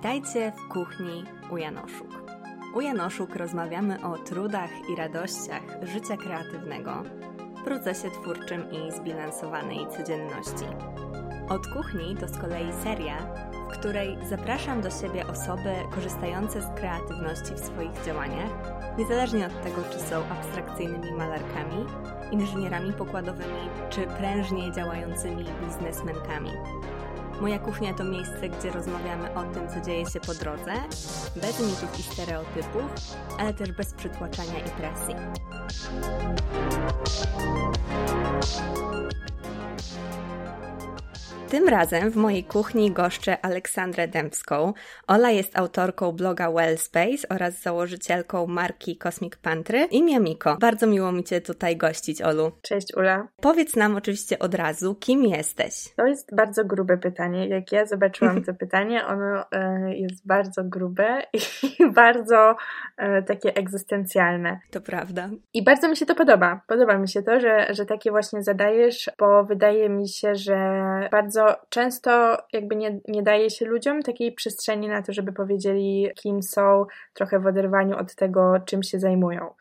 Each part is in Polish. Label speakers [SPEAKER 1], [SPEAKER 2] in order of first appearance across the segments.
[SPEAKER 1] Witajcie w kuchni u Janoszuk. U Janoszuk rozmawiamy o trudach i radościach życia kreatywnego, procesie twórczym i zbilansowanej codzienności. Od kuchni to z kolei seria, w której zapraszam do siebie osoby korzystające z kreatywności w swoich działaniach, niezależnie od tego, czy są abstrakcyjnymi malarkami, inżynierami pokładowymi, czy prężnie działającymi biznesmenkami. Moja kuchnia to miejsce, gdzie rozmawiamy o tym, co dzieje się po drodze, bez mitów i stereotypów, ale też bez przytłaczania i presji. Tym razem w mojej kuchni goszczę Aleksandrę Dębską. Ola jest autorką bloga Wellspace oraz założycielką marki Cosmic Pantry i Miamiko. Bardzo miło mi Cię tutaj gościć, Olu.
[SPEAKER 2] Cześć Ula.
[SPEAKER 1] Powiedz nam oczywiście od razu, kim jesteś?
[SPEAKER 2] To jest bardzo grube pytanie. Jak ja zobaczyłam to pytanie, ono e, jest bardzo grube i bardzo e, takie egzystencjalne.
[SPEAKER 1] To prawda.
[SPEAKER 2] I bardzo mi się to podoba. Podoba mi się to, że, że takie właśnie zadajesz, bo wydaje mi się, że bardzo bardzo często jakby nie, nie daje się ludziom takiej przestrzeni na to, żeby powiedzieli, kim są, trochę w oderwaniu od tego, czym się zajmują.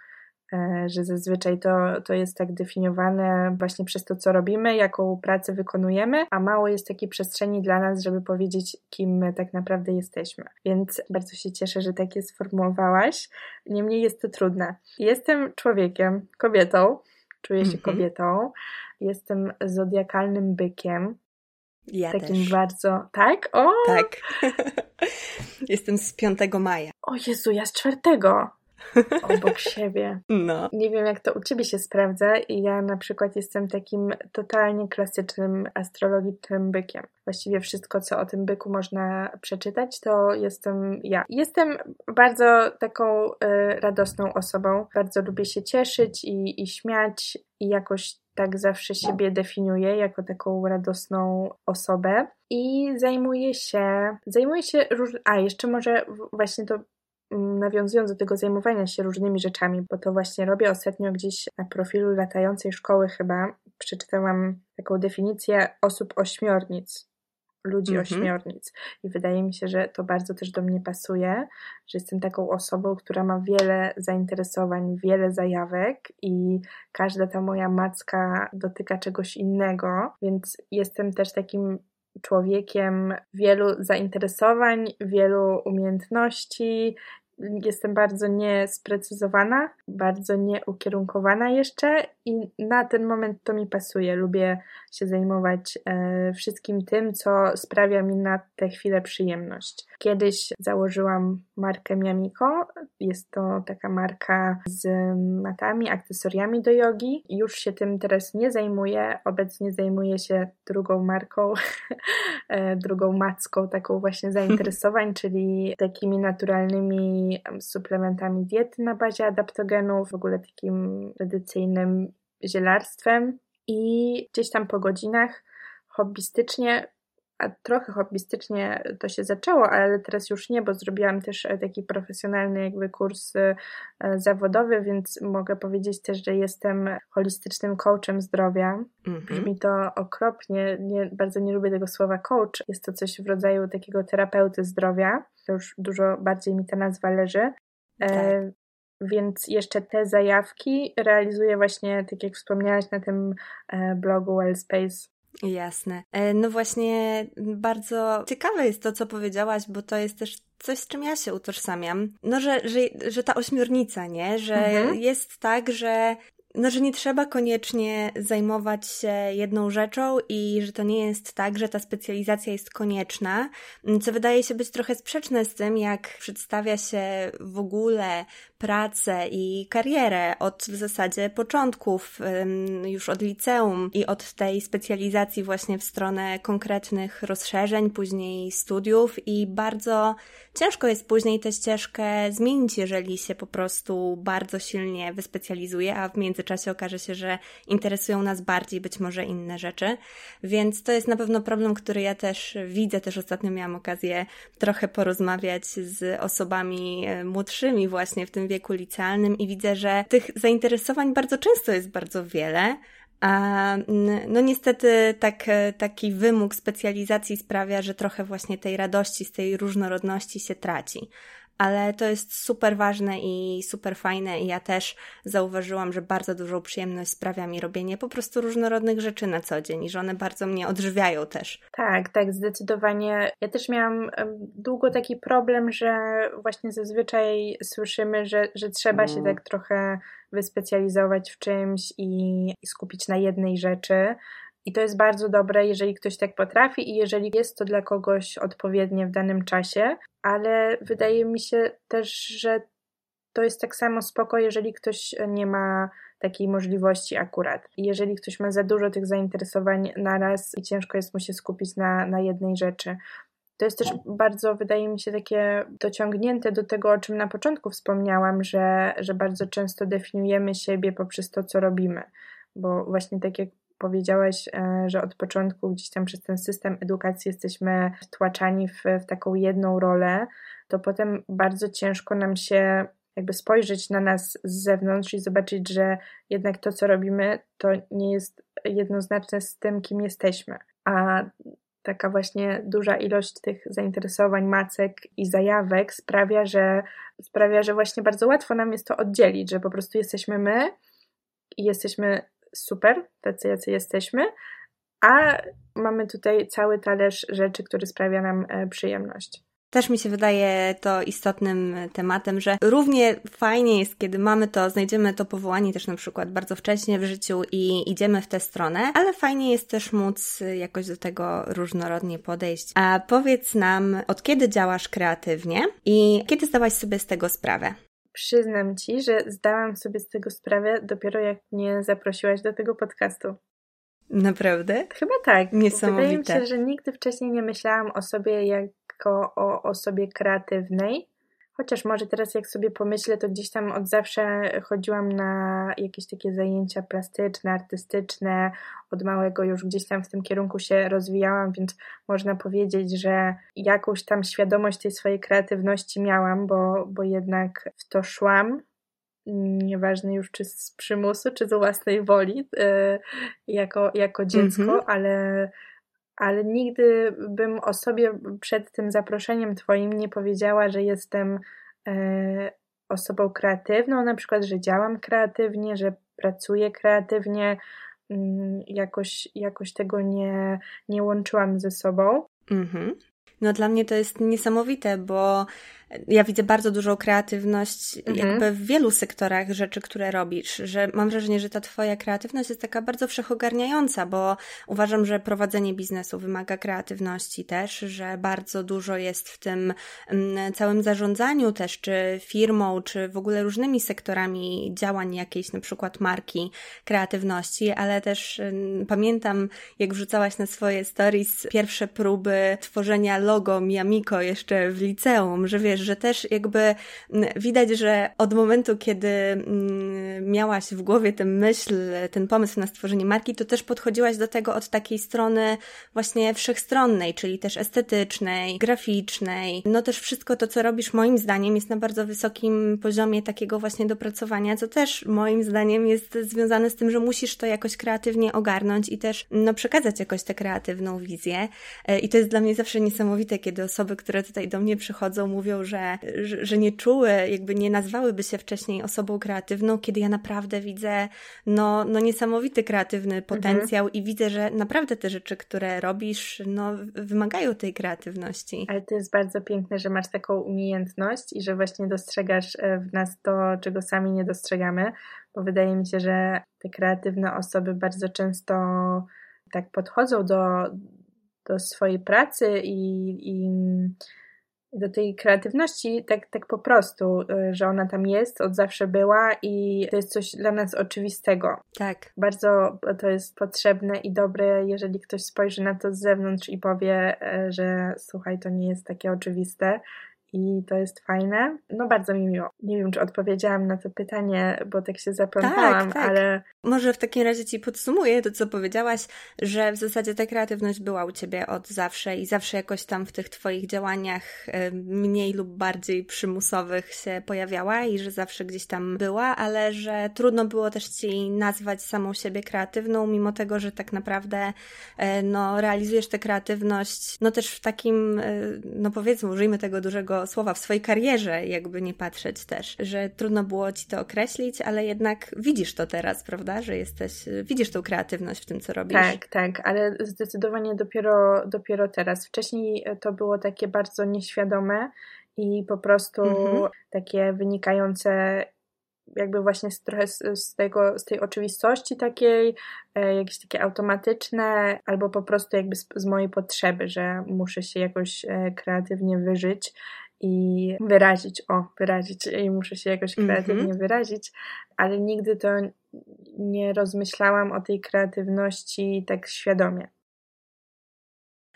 [SPEAKER 2] E, że zazwyczaj to, to jest tak definiowane właśnie przez to, co robimy, jaką pracę wykonujemy, a mało jest takiej przestrzeni dla nas, żeby powiedzieć, kim my tak naprawdę jesteśmy. Więc bardzo się cieszę, że takie sformułowałaś. Niemniej jest to trudne. Jestem człowiekiem, kobietą, czuję się -hmm. kobietą, jestem zodiakalnym bykiem,
[SPEAKER 1] ja
[SPEAKER 2] takim
[SPEAKER 1] też.
[SPEAKER 2] bardzo. Tak? O!
[SPEAKER 1] Tak. Jestem z 5 maja.
[SPEAKER 2] O Jezu, ja z czwartego. Obok siebie.
[SPEAKER 1] No.
[SPEAKER 2] Nie wiem, jak to u ciebie się sprawdza, i ja na przykład jestem takim totalnie klasycznym astrologicznym bykiem. Właściwie wszystko, co o tym byku można przeczytać, to jestem ja. Jestem bardzo taką y, radosną osobą. Bardzo lubię się cieszyć i, i śmiać, i jakoś tak zawsze siebie definiuję jako taką radosną osobę i zajmuję się, zajmuję się róż... a jeszcze może właśnie to nawiązując do tego zajmowania się różnymi rzeczami, bo to właśnie robię ostatnio gdzieś na profilu latającej szkoły chyba, przeczytałam taką definicję osób ośmiornic, ludzi mm -hmm. ośmiornic. I wydaje mi się, że to bardzo też do mnie pasuje, że jestem taką osobą, która ma wiele zainteresowań, wiele zajawek i każda ta moja macka dotyka czegoś innego, więc jestem też takim człowiekiem wielu zainteresowań, wielu umiejętności, jestem bardzo niesprecyzowana, bardzo nieukierunkowana jeszcze i na ten moment to mi pasuje. Lubię się zajmować e, wszystkim tym, co sprawia mi na tę chwilę przyjemność. Kiedyś założyłam markę Miamiko. Jest to taka marka z matami, akcesoriami do jogi. Już się tym teraz nie zajmuję. Obecnie zajmuję się drugą marką, e, drugą macką taką właśnie zainteresowań, czyli takimi naturalnymi suplementami diety na bazie adaptogenów, w ogóle takim tradycyjnym zielarstwem i gdzieś tam po godzinach hobbystycznie, a trochę hobbystycznie to się zaczęło, ale teraz już nie, bo zrobiłam też e, taki profesjonalny jakby kurs e, zawodowy, więc mogę powiedzieć też, że jestem holistycznym coachem zdrowia. Mhm. Brzmi to okropnie, nie, bardzo nie lubię tego słowa coach. Jest to coś w rodzaju takiego terapeuty zdrowia. To już dużo bardziej mi ta nazwa leży. E, tak. Więc jeszcze te zajawki realizuję właśnie, tak jak wspomniałaś, na tym e, blogu Wellspace.
[SPEAKER 1] Jasne. E, no właśnie, bardzo ciekawe jest to, co powiedziałaś, bo to jest też coś, z czym ja się utożsamiam. No, że, że, że ta ośmiornica, nie? Że mhm. jest tak, że no, że nie trzeba koniecznie zajmować się jedną rzeczą i że to nie jest tak, że ta specjalizacja jest konieczna, co wydaje się być trochę sprzeczne z tym, jak przedstawia się w ogóle pracę i karierę od w zasadzie początków, już od liceum i od tej specjalizacji właśnie w stronę konkretnych rozszerzeń, później studiów i bardzo ciężko jest później tę ścieżkę zmienić, jeżeli się po prostu bardzo silnie wyspecjalizuje, a w międzyczasie okaże się, że interesują nas bardziej być może inne rzeczy. Więc to jest na pewno problem, który ja też widzę. Też ostatnio miałam okazję trochę porozmawiać z osobami e, młodszymi właśnie w tym wieku licealnym i widzę, że tych zainteresowań bardzo często jest bardzo wiele, A no niestety tak, taki wymóg specjalizacji sprawia, że trochę właśnie tej radości z tej różnorodności się traci ale to jest super ważne i super fajne i ja też zauważyłam, że bardzo dużą przyjemność sprawia mi robienie po prostu różnorodnych rzeczy na co dzień i że one bardzo mnie odżywiają też.
[SPEAKER 2] Tak, tak, zdecydowanie. Ja też miałam długo taki problem, że właśnie zazwyczaj słyszymy, że, że trzeba się tak trochę wyspecjalizować w czymś i, i skupić na jednej rzeczy, i to jest bardzo dobre, jeżeli ktoś tak potrafi i jeżeli jest to dla kogoś odpowiednie w danym czasie, ale wydaje mi się też, że to jest tak samo spoko, jeżeli ktoś nie ma takiej możliwości akurat. Jeżeli ktoś ma za dużo tych zainteresowań naraz i ciężko jest mu się skupić na, na jednej rzeczy. To jest też bardzo, wydaje mi się, takie dociągnięte do tego, o czym na początku wspomniałam, że, że bardzo często definiujemy siebie poprzez to, co robimy. Bo właśnie tak jak powiedziałaś, e, że od początku gdzieś tam przez ten system edukacji jesteśmy wtłaczani w, w taką jedną rolę, to potem bardzo ciężko nam się jakby spojrzeć na nas z zewnątrz i zobaczyć, że jednak to, co robimy, to nie jest jednoznaczne z tym, kim jesteśmy. A taka właśnie duża ilość tych zainteresowań, macek i zajawek sprawia, że sprawia, że właśnie bardzo łatwo nam jest to oddzielić, że po prostu jesteśmy my i jesteśmy super, tacy jacy jesteśmy, a mamy tutaj cały talerz rzeczy, który sprawia nam e, przyjemność.
[SPEAKER 1] Też mi się wydaje to istotnym tematem, że równie fajnie jest, kiedy mamy to, znajdziemy to powołanie też na przykład bardzo wcześnie w życiu i idziemy w tę stronę, ale fajnie jest też móc jakoś do tego różnorodnie podejść. A powiedz nam, od kiedy działasz kreatywnie i kiedy zdałaś sobie z tego sprawę?
[SPEAKER 2] Przyznam ci, że zdałam sobie z tego sprawę dopiero jak mnie zaprosiłaś do tego podcastu.
[SPEAKER 1] Naprawdę?
[SPEAKER 2] Chyba tak.
[SPEAKER 1] Niesamowite.
[SPEAKER 2] Wydaje mi się, że nigdy wcześniej nie myślałam o sobie jako o osobie kreatywnej. Chociaż może teraz jak sobie pomyślę, to gdzieś tam od zawsze chodziłam na jakieś takie zajęcia plastyczne, artystyczne. Od małego już gdzieś tam w tym kierunku się rozwijałam, więc można powiedzieć, że jakąś tam świadomość tej swojej kreatywności miałam, bo, bo jednak w to szłam. Nieważne już czy z przymusu, czy z własnej woli, yy, jako, jako dziecko, mm -hmm. ale ale nigdy bym o sobie przed tym zaproszeniem Twoim nie powiedziała, że jestem e, osobą kreatywną, na przykład, że działam kreatywnie, że pracuję kreatywnie. Mm, jakoś, jakoś tego nie, nie łączyłam ze sobą.
[SPEAKER 1] Mhm. No dla mnie to jest niesamowite, bo ja widzę bardzo dużą kreatywność mhm. jakby w wielu sektorach rzeczy, które robisz, że mam wrażenie, że ta twoja kreatywność jest taka bardzo wszechogarniająca, bo uważam, że prowadzenie biznesu wymaga kreatywności też, że bardzo dużo jest w tym mm, całym zarządzaniu też, czy firmą, czy w ogóle różnymi sektorami działań jakiejś, na przykład marki kreatywności, ale też mm, pamiętam, jak wrzucałaś na swoje stories pierwsze próby tworzenia logo Miamiko jeszcze w liceum, że wiesz, że też jakby mm, widać, że od momentu, kiedy mm, miałaś w głowie tę myśl, ten pomysł na stworzenie marki, to też podchodziłaś do tego od takiej strony właśnie wszechstronnej, czyli też estetycznej, graficznej. No też wszystko to, co robisz, moim zdaniem, jest na bardzo wysokim poziomie takiego właśnie dopracowania, co też moim zdaniem jest związane z tym, że musisz to jakoś kreatywnie ogarnąć i też no, przekazać jakoś tę kreatywną wizję. E, I to jest dla mnie zawsze niesamowite, kiedy osoby, które tutaj do mnie przychodzą, mówią, że, że, nie czuły, jakby nie nazwałyby się wcześniej osobą kreatywną, kiedy ja naprawdę widzę no, no niesamowity kreatywny potencjał mhm. i widzę, że naprawdę te rzeczy, które robisz, no wymagają tej kreatywności.
[SPEAKER 2] Ale to jest bardzo piękne, że masz taką umiejętność i że właśnie dostrzegasz e, w nas to, czego sami nie dostrzegamy, bo wydaje mi się, że te kreatywne osoby bardzo często tak podchodzą do, do swojej pracy i, i do tej kreatywności tak, tak po prostu, y, że ona tam jest, od zawsze była i to jest coś dla nas oczywistego.
[SPEAKER 1] Tak.
[SPEAKER 2] Bardzo to jest potrzebne i dobre, jeżeli ktoś spojrzy na to z zewnątrz i powie, e, że słuchaj, to nie jest takie oczywiste i to jest fajne. No bardzo mi miło. Nie wiem, czy odpowiedziałam na to pytanie, bo tak się zaplątałam,
[SPEAKER 1] tak, tak.
[SPEAKER 2] ale...
[SPEAKER 1] Może w takim razie Ci podsumuję to, co powiedziałaś, że w zasadzie ta kreatywność była u Ciebie od zawsze i zawsze jakoś tam w tych Twoich działaniach mniej lub bardziej przymusowych się pojawiała i że zawsze gdzieś tam była, ale że trudno było też Ci nazwać samą siebie kreatywną, mimo tego, że tak naprawdę e, no, realizujesz tę kreatywność no też w takim, e, no powiedzmy, użyjmy tego dużego słowa, w swojej karierze, jakby nie patrzeć też, że trudno było ci to określić, ale jednak widzisz to teraz, prawda, że jesteś, widzisz tą kreatywność w tym, co robisz.
[SPEAKER 2] Tak, tak, ale zdecydowanie dopiero, dopiero teraz. Wcześniej to było takie bardzo nieświadome i po prostu mhm. takie wynikające jakby właśnie z, trochę z, z, tego, z tej oczywistości takiej, e, jakieś takie automatyczne, albo po prostu jakby z, z mojej potrzeby, że muszę się jakoś e, kreatywnie wyżyć i wyrazić, o, wyrazić i muszę się jakoś mhm. kreatywnie mm -hmm. wyrazić, ale nigdy to nie rozmyślałam o tej kreatywności tak świadomie.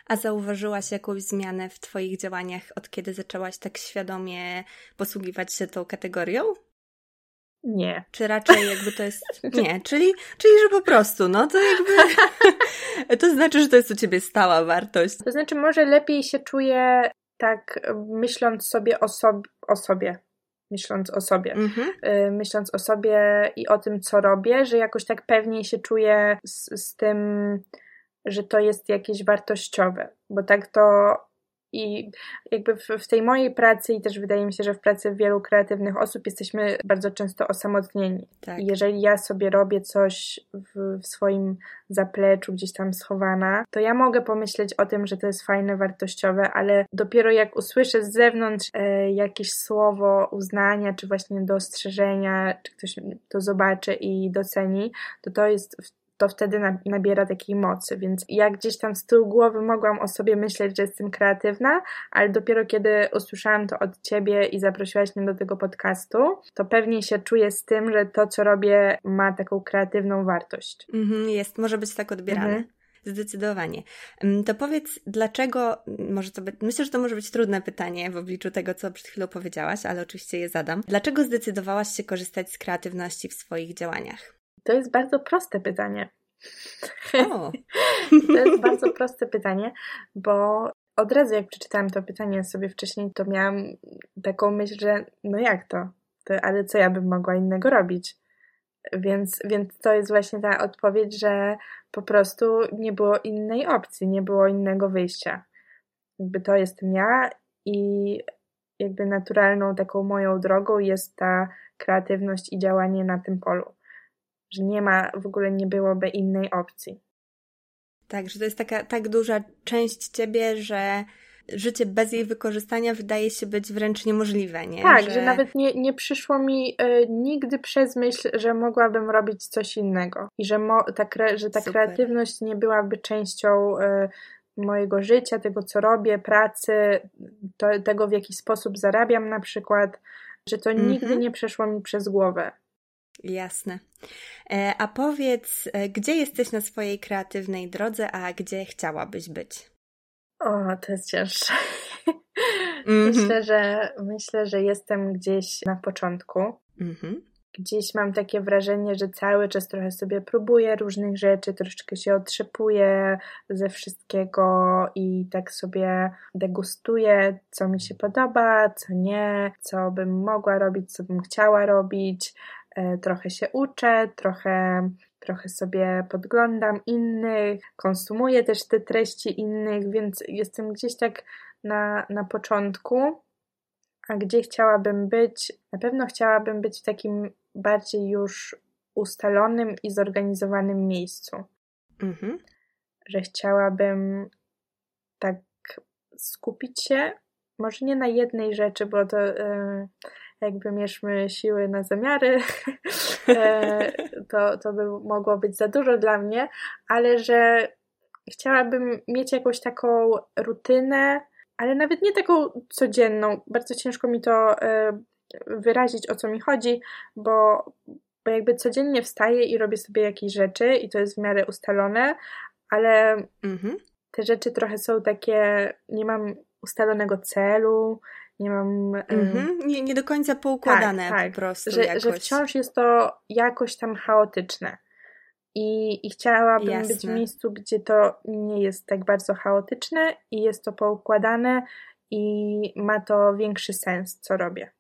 [SPEAKER 1] A zauważyłaś jakąś zmianę w Twoich działaniach, od kiedy zaczęłaś tak świadomie posługiwać się tą kategorią?
[SPEAKER 2] Nie.
[SPEAKER 1] Czy raczej jakby to jest. Nie, czyli, czyli że po prostu, no to jakby. to znaczy, że to jest u ciebie stała wartość.
[SPEAKER 2] To znaczy, może lepiej się czuję tak myśląc sobie o, sob o sobie. Myśląc o sobie. Mhm. Y, myśląc o sobie i o tym, co robię, że jakoś tak pewniej się czuję z, z tym, że to jest jakieś wartościowe. Bo tak to i jakby w, w, tej mojej pracy, i też wydaje mi się, że w pracy wielu kreatywnych osób jesteśmy bardzo często osamotnieni. Tak. I jeżeli ja sobie robię coś w, w, swoim zapleczu, gdzieś tam schowana, to ja mogę pomyśleć o tym, że to jest fajne, wartościowe, ale dopiero jak usłyszę z zewnątrz e, jakieś słowo uznania, czy właśnie dostrzeżenia, czy ktoś to zobaczy i doceni, to to jest to wtedy nabiera takiej mocy. Więc ja gdzieś tam z tyłu głowy mogłam o sobie myśleć, że jestem kreatywna, ale dopiero kiedy usłyszałam to od ciebie i zaprosiłaś mnie do tego podcastu, to pewnie się czuję z tym, że to, co robię, ma taką kreatywną wartość.
[SPEAKER 1] Mhm, jest, może być tak odbierane. Mhm. Zdecydowanie. Mm, to powiedz, dlaczego, może to myślę, że to może być trudne pytanie w obliczu tego, co przed chwilą powiedziałaś, ale oczywiście je zadam. Dlaczego zdecydowałaś się korzystać z kreatywności w swoich działaniach?
[SPEAKER 2] To jest bardzo proste pytanie. To jest bardzo proste pytanie, bo od razu jak przeczytałam to pytanie sobie wcześniej, to miałam taką myśl, że no jak to? to ale co ja bym mogła innego robić? Więc, więc to jest właśnie ta odpowiedź, że po prostu nie było innej opcji, nie było innego wyjścia. Jakby to jestem ja i jakby naturalną taką moją drogą jest ta kreatywność i działanie na tym polu że nie ma, w ogóle nie byłoby innej opcji.
[SPEAKER 1] Tak, że to jest taka tak duża część ciebie, że życie bez jej wykorzystania wydaje się być wręcz niemożliwe, nie?
[SPEAKER 2] Tak, że, że nawet nie, nie przyszło mi y, nigdy przez myśl, że mogłabym robić coś innego i że, mo, ta, kre, że ta kreatywność nie byłaby częścią y, mojego życia, tego co robię, pracy, to, tego w jaki sposób zarabiam na przykład, że to mm -hmm. nigdy nie przeszło mi przez głowę.
[SPEAKER 1] Jasne. E, a powiedz, e, gdzie jesteś na swojej kreatywnej drodze, a gdzie chciałabyś być?
[SPEAKER 2] O, to jest cięższe. Mm -hmm. Myślę, że myślę, że jestem gdzieś na początku. Mm -hmm. Gdzieś mam takie wrażenie, że cały czas trochę sobie próbuję różnych rzeczy, troszeczkę się otrzepuję ze wszystkiego i tak sobie degustuję, co mi się podoba, co nie, co bym mogła robić, co bym chciała robić. E, trochę się uczę, trochę, trochę sobie podglądam innych, konsumuję też te treści innych, więc jestem gdzieś tak na, na początku. A gdzie chciałabym być? Na pewno chciałabym być w takim bardziej już ustalonym i zorganizowanym miejscu. Mhm. Że chciałabym tak skupić się, może nie na jednej rzeczy, bo to. Yy, jakby mieszmy siły na zamiary, e, to, to by mogło być za dużo dla mnie, ale że chciałabym mieć jakąś taką rutynę, ale nawet nie taką codzienną. Bardzo ciężko mi to e, wyrazić, o co mi chodzi, bo, bo jakby codziennie wstaję i robię sobie jakieś rzeczy i to jest w miarę ustalone, ale mhm. te rzeczy trochę są takie, nie mam ustalonego celu, Nie mam.
[SPEAKER 1] Mhm. Nie, nie do końca poukładane tak, tak. po prostu.
[SPEAKER 2] Że, jakoś. że wciąż jest to jakoś tam chaotyczne. I, i chciałabym Jasne. być w miejscu, gdzie to nie jest tak bardzo chaotyczne i jest to poukładane i ma to większy sens, co robię.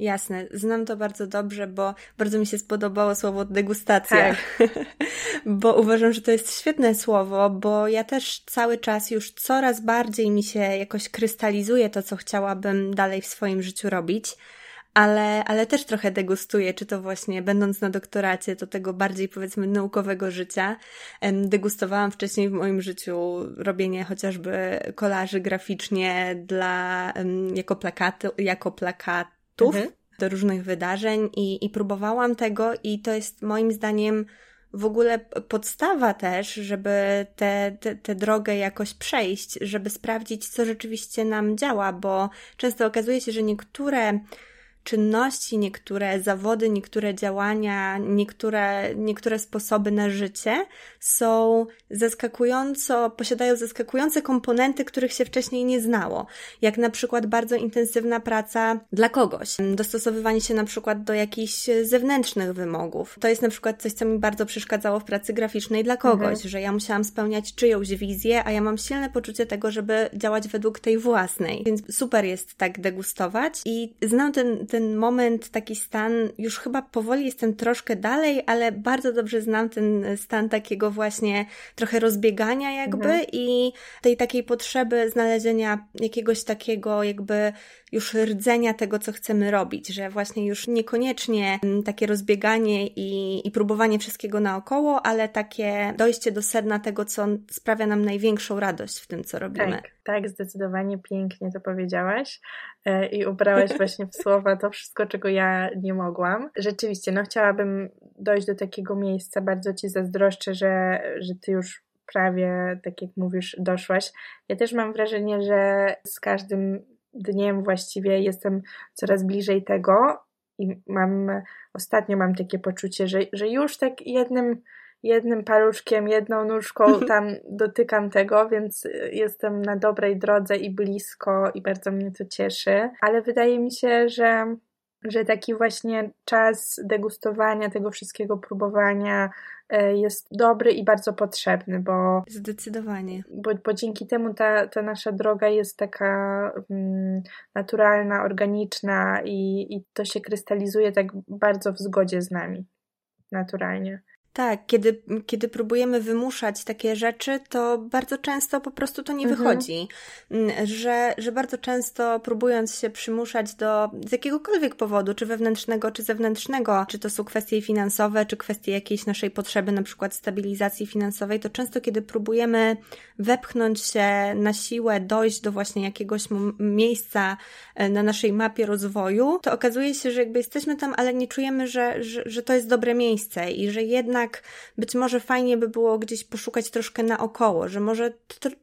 [SPEAKER 1] Jasne, znam to bardzo dobrze, bo bardzo mi się spodobało słowo degustacja, tak. bo uważam, że to jest świetne słowo, bo ja też cały czas już coraz bardziej mi się jakoś krystalizuje to, co chciałabym dalej w swoim życiu robić. Ale, ale też trochę degustuję, czy to właśnie będąc na doktoracie, to tego bardziej powiedzmy naukowego życia. Degustowałam wcześniej w moim życiu robienie chociażby kolaży graficznie dla, jako plakatu, jako plakat mhm. do różnych wydarzeń i, i próbowałam tego i to jest moim zdaniem w ogóle podstawa też, żeby tę te, te, te drogę jakoś przejść, żeby sprawdzić, co rzeczywiście nam działa, bo często okazuje się, że niektóre czynności, niektóre zawody, niektóre działania, niektóre, niektóre sposoby na życie są zaskakująco, posiadają zaskakujące komponenty, których się wcześniej nie znało. Jak na przykład bardzo intensywna praca dla kogoś, dostosowywanie się na przykład do jakichś zewnętrznych wymogów. To jest na przykład coś, co mi bardzo przeszkadzało w pracy graficznej dla kogoś, mhm. że ja musiałam spełniać czyjąś wizję, a ja mam silne poczucie tego, żeby działać według tej własnej. Więc super jest tak degustować i znam ten, ten moment, taki stan, już chyba powoli jestem troszkę dalej, ale bardzo dobrze znam ten stan takiego właśnie trochę rozbiegania jakby mhm. i tej takiej potrzeby znalezienia jakiegoś takiego jakby już rdzenia tego, co chcemy robić, że właśnie już niekoniecznie takie rozbieganie i, i próbowanie wszystkiego naokoło, ale takie dojście do sedna tego, co sprawia nam największą radość w tym, co robimy.
[SPEAKER 2] Tak, tak, zdecydowanie pięknie to powiedziałaś e, i ubrałaś właśnie w słowa to wszystko, czego ja nie mogłam. Rzeczywiście, no chciałabym dojść do takiego miejsca, bardzo Ci zazdroszczę, że, że Ty już prawie, tak jak mówisz, doszłaś. Ja też mam wrażenie, że z każdym dniem właściwie jestem coraz bliżej tego i mam, ostatnio mam takie poczucie, że, że już tak jednym, jednym paluszkiem, jedną nóżką tam dotykam tego, więc jestem na dobrej drodze i blisko i bardzo mnie to cieszy, ale wydaje mi się, że że taki właśnie czas degustowania tego wszystkiego, próbowania e, jest dobry i bardzo potrzebny, bo.
[SPEAKER 1] Zdecydowanie.
[SPEAKER 2] Bo, bo dzięki temu ta, ta nasza droga jest taka mm, naturalna, organiczna i, i to się krystalizuje tak bardzo w zgodzie z nami. Naturalnie.
[SPEAKER 1] Tak, kiedy, kiedy próbujemy wymuszać takie rzeczy, to bardzo często po prostu to nie mhm. wychodzi. Mm, że, że bardzo często próbując się przymuszać do z jakiegokolwiek powodu, czy wewnętrznego, czy zewnętrznego, czy to są kwestie finansowe, czy kwestie jakiejś naszej potrzeby, na przykład stabilizacji finansowej, to często kiedy próbujemy wepchnąć się na siłę, dojść do właśnie jakiegoś miejsca e, na naszej mapie rozwoju, to okazuje się, że jakby jesteśmy tam, ale nie czujemy, że, że, że to jest dobre miejsce i że jednak jednak być może fajnie by było gdzieś poszukać troszkę naokoło, że może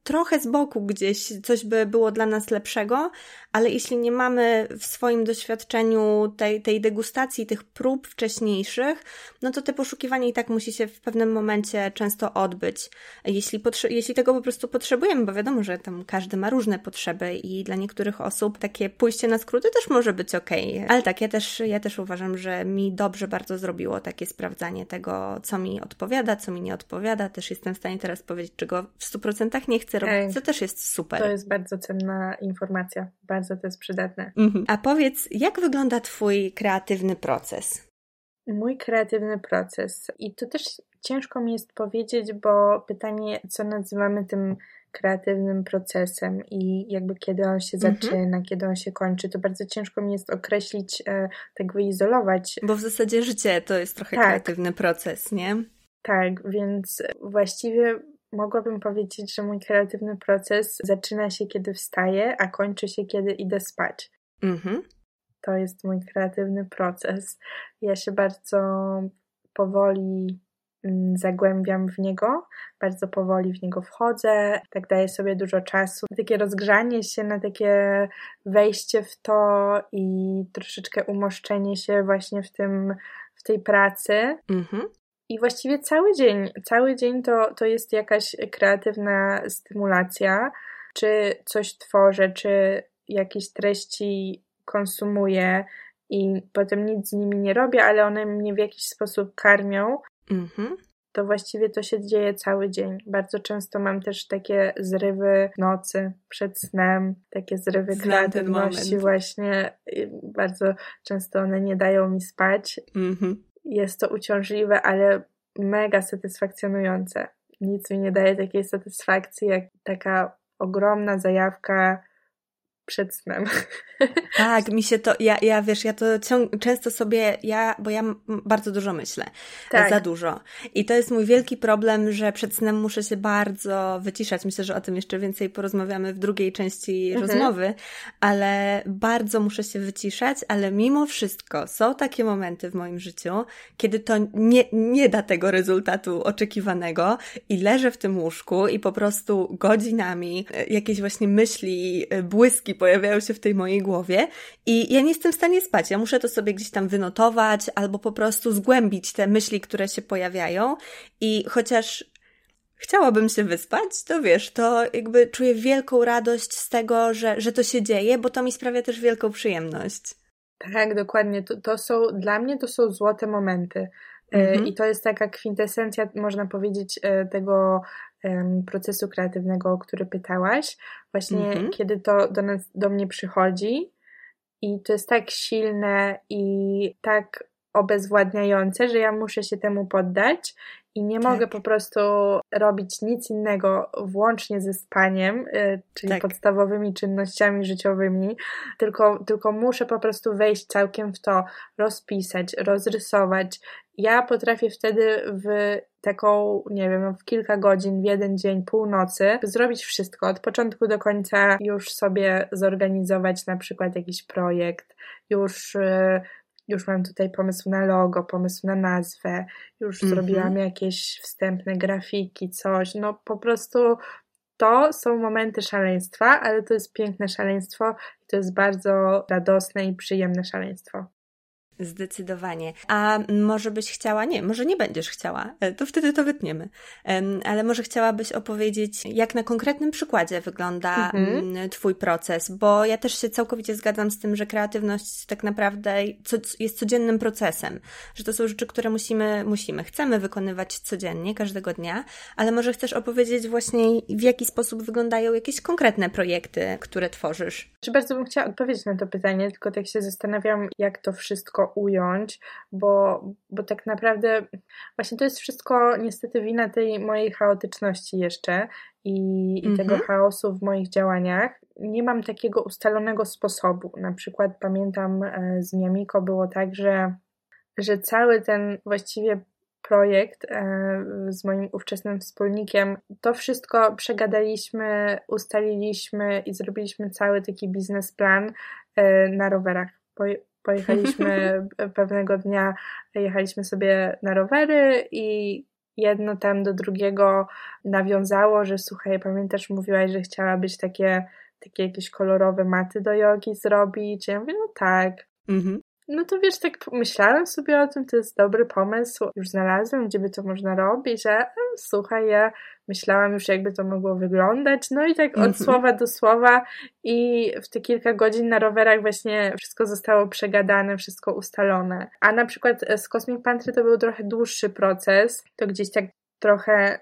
[SPEAKER 1] trochę z boku gdzieś coś by było dla nas lepszego, ale jeśli nie mamy w swoim doświadczeniu tej, tej degustacji, tych prób wcześniejszych, no to te poszukiwanie i tak musi się w pewnym momencie często odbyć. Jeśli, jeśli tego po prostu potrzebujemy, bo wiadomo, że tam każdy ma różne potrzeby i dla niektórych osób takie pójście na skróty też może być ok. Ale tak, ja też, ja też uważam, że mi dobrze bardzo zrobiło takie sprawdzanie tego, co mi odpowiada, co mi nie odpowiada. Też jestem w stanie teraz powiedzieć, czego w 100% nie chcę robić, co też jest super.
[SPEAKER 2] To jest bardzo cenna informacja. Bardzo to jest przydatne.
[SPEAKER 1] Mhm. A powiedz, jak wygląda Twój kreatywny proces?
[SPEAKER 2] Mój kreatywny proces. I to też ciężko mi jest powiedzieć, bo pytanie, co nazywamy tym kreatywnym procesem i jakby kiedy on się mhm. zaczyna, kiedy on się kończy, to bardzo ciężko mi jest określić, e, tak wyizolować.
[SPEAKER 1] Bo w zasadzie życie to jest trochę tak. kreatywny proces, nie?
[SPEAKER 2] Tak, więc właściwie mogłabym powiedzieć, że mój kreatywny proces zaczyna się, kiedy wstaję, a kończy się, kiedy idę spać. Mhm. To jest mój kreatywny proces. Ja się bardzo powoli zagłębiam w niego, bardzo powoli w niego wchodzę, tak daję sobie dużo czasu. Takie rozgrzanie się, na takie wejście w to i troszeczkę umoszczenie się właśnie w tym, w tej pracy. Mhm. I właściwie cały dzień, cały dzień to, to jest jakaś kreatywna stymulacja, czy coś tworzę, czy jakieś treści konsumuję i potem nic z nimi nie robię, ale one mnie w jakiś sposób karmią, mhm. to właściwie to się dzieje cały dzień. Bardzo często mam też takie zrywy nocy przed snem, takie zrywy Znam kreatywności właśnie. Bardzo często one nie dają mi spać. Mhm. Jest to uciążliwe, ale mega satysfakcjonujące. Nic mi nie daje takiej satysfakcji, jak taka ogromna zajawka przed snem.
[SPEAKER 1] Tak, mi się to, ja, ja wiesz, ja to ciąg, często sobie, ja, bo ja bardzo dużo myślę, tak. za dużo. I to jest mój wielki problem, że przed snem muszę się bardzo wyciszać. Myślę, że o tym jeszcze więcej porozmawiamy w drugiej części mhm. rozmowy, ale bardzo muszę się wyciszać, ale mimo wszystko są takie momenty w moim życiu, kiedy to nie, nie da tego rezultatu oczekiwanego i leżę w tym łóżku i po prostu godzinami e, jakieś właśnie myśli, e, błyski pojawiają się w tej mojej głowie i ja nie jestem w stanie spać. Ja muszę to sobie gdzieś tam wynotować albo po prostu zgłębić te myśli, które się pojawiają i chociaż chciałabym się wyspać, to wiesz, to jakby czuję wielką radość z tego, że, że to się dzieje, bo to mi sprawia też wielką przyjemność.
[SPEAKER 2] Tak, dokładnie. To, to są, dla mnie to są złote momenty. E, mhm. I to jest taka kwintesencja, można powiedzieć, e, tego procesu kreatywnego, o który pytałaś. Właśnie mhm. kiedy to do, nas, do mnie przychodzi i to jest tak silne i tak obezwładniające, że ja muszę się temu poddać i nie tak. mogę po prostu robić nic innego włącznie ze spaniem, y, czyli tak. podstawowymi czynnościami życiowymi, tylko, tylko muszę po prostu wejść całkiem w to, rozpisać, rozrysować. Ja potrafię wtedy w taką, nie wiem, w kilka godzin, w jeden dzień, północy, zrobić wszystko, od początku do końca już sobie zorganizować na przykład jakiś projekt, już y, już mam tutaj pomysł na logo, pomysł na nazwę, już -hmm. zrobiłam jakieś wstępne grafiki, coś. No po prostu to są momenty szaleństwa, ale to jest piękne szaleństwo i to jest bardzo radosne i przyjemne szaleństwo.
[SPEAKER 1] Zdecydowanie. A może byś chciała, nie, może nie będziesz chciała, e, to wtedy to wytniemy, ale może chciałabyś opowiedzieć, jak na konkretnym przykładzie wygląda mhm. Twój proces, bo ja też się całkowicie zgadzam z tym, że kreatywność tak naprawdę jest codziennym procesem, że to są rzeczy, które musimy, musimy, chcemy wykonywać codziennie, każdego dnia, ale może chcesz opowiedzieć właśnie, w jaki sposób wyglądają jakieś konkretne projekty, które tworzysz?
[SPEAKER 2] Czy bardzo bym chciała odpowiedzieć na to pytanie, tylko tak się zastanawiam, jak to wszystko ująć, bo, bo tak naprawdę właśnie to jest wszystko niestety wina tej mojej chaotyczności jeszcze i, i tego mhm. chaosu w moich działaniach. Nie mam takiego ustalonego sposobu. Na przykład pamiętam e, z Miamiko było tak, że, że cały ten właściwie projekt e, z moim ówczesnym wspólnikiem. To wszystko przegadaliśmy, ustaliliśmy i zrobiliśmy cały taki biznesplan e, na rowerach. Pojechaliśmy pewnego dnia, jechaliśmy sobie na rowery i jedno tam do drugiego nawiązało, że słuchaj, pamiętasz, mówiłaś, że chciałabyś takie, takie jakieś kolorowe maty do jogi zrobić? Ja mówię, no tak. Mhm. No to wiesz, tak myślałem sobie o tym, to jest dobry pomysł, już znalazłem, gdzie by to można robić, że słuchaj, ja myślałam już, jakby to mogło wyglądać, no i tak od -hmm. słowa do słowa i w te kilka godzin na rowerach właśnie wszystko zostało przegadane, wszystko ustalone. A na przykład z Cosmic Pantry to był trochę dłuższy proces, to gdzieś tak trochę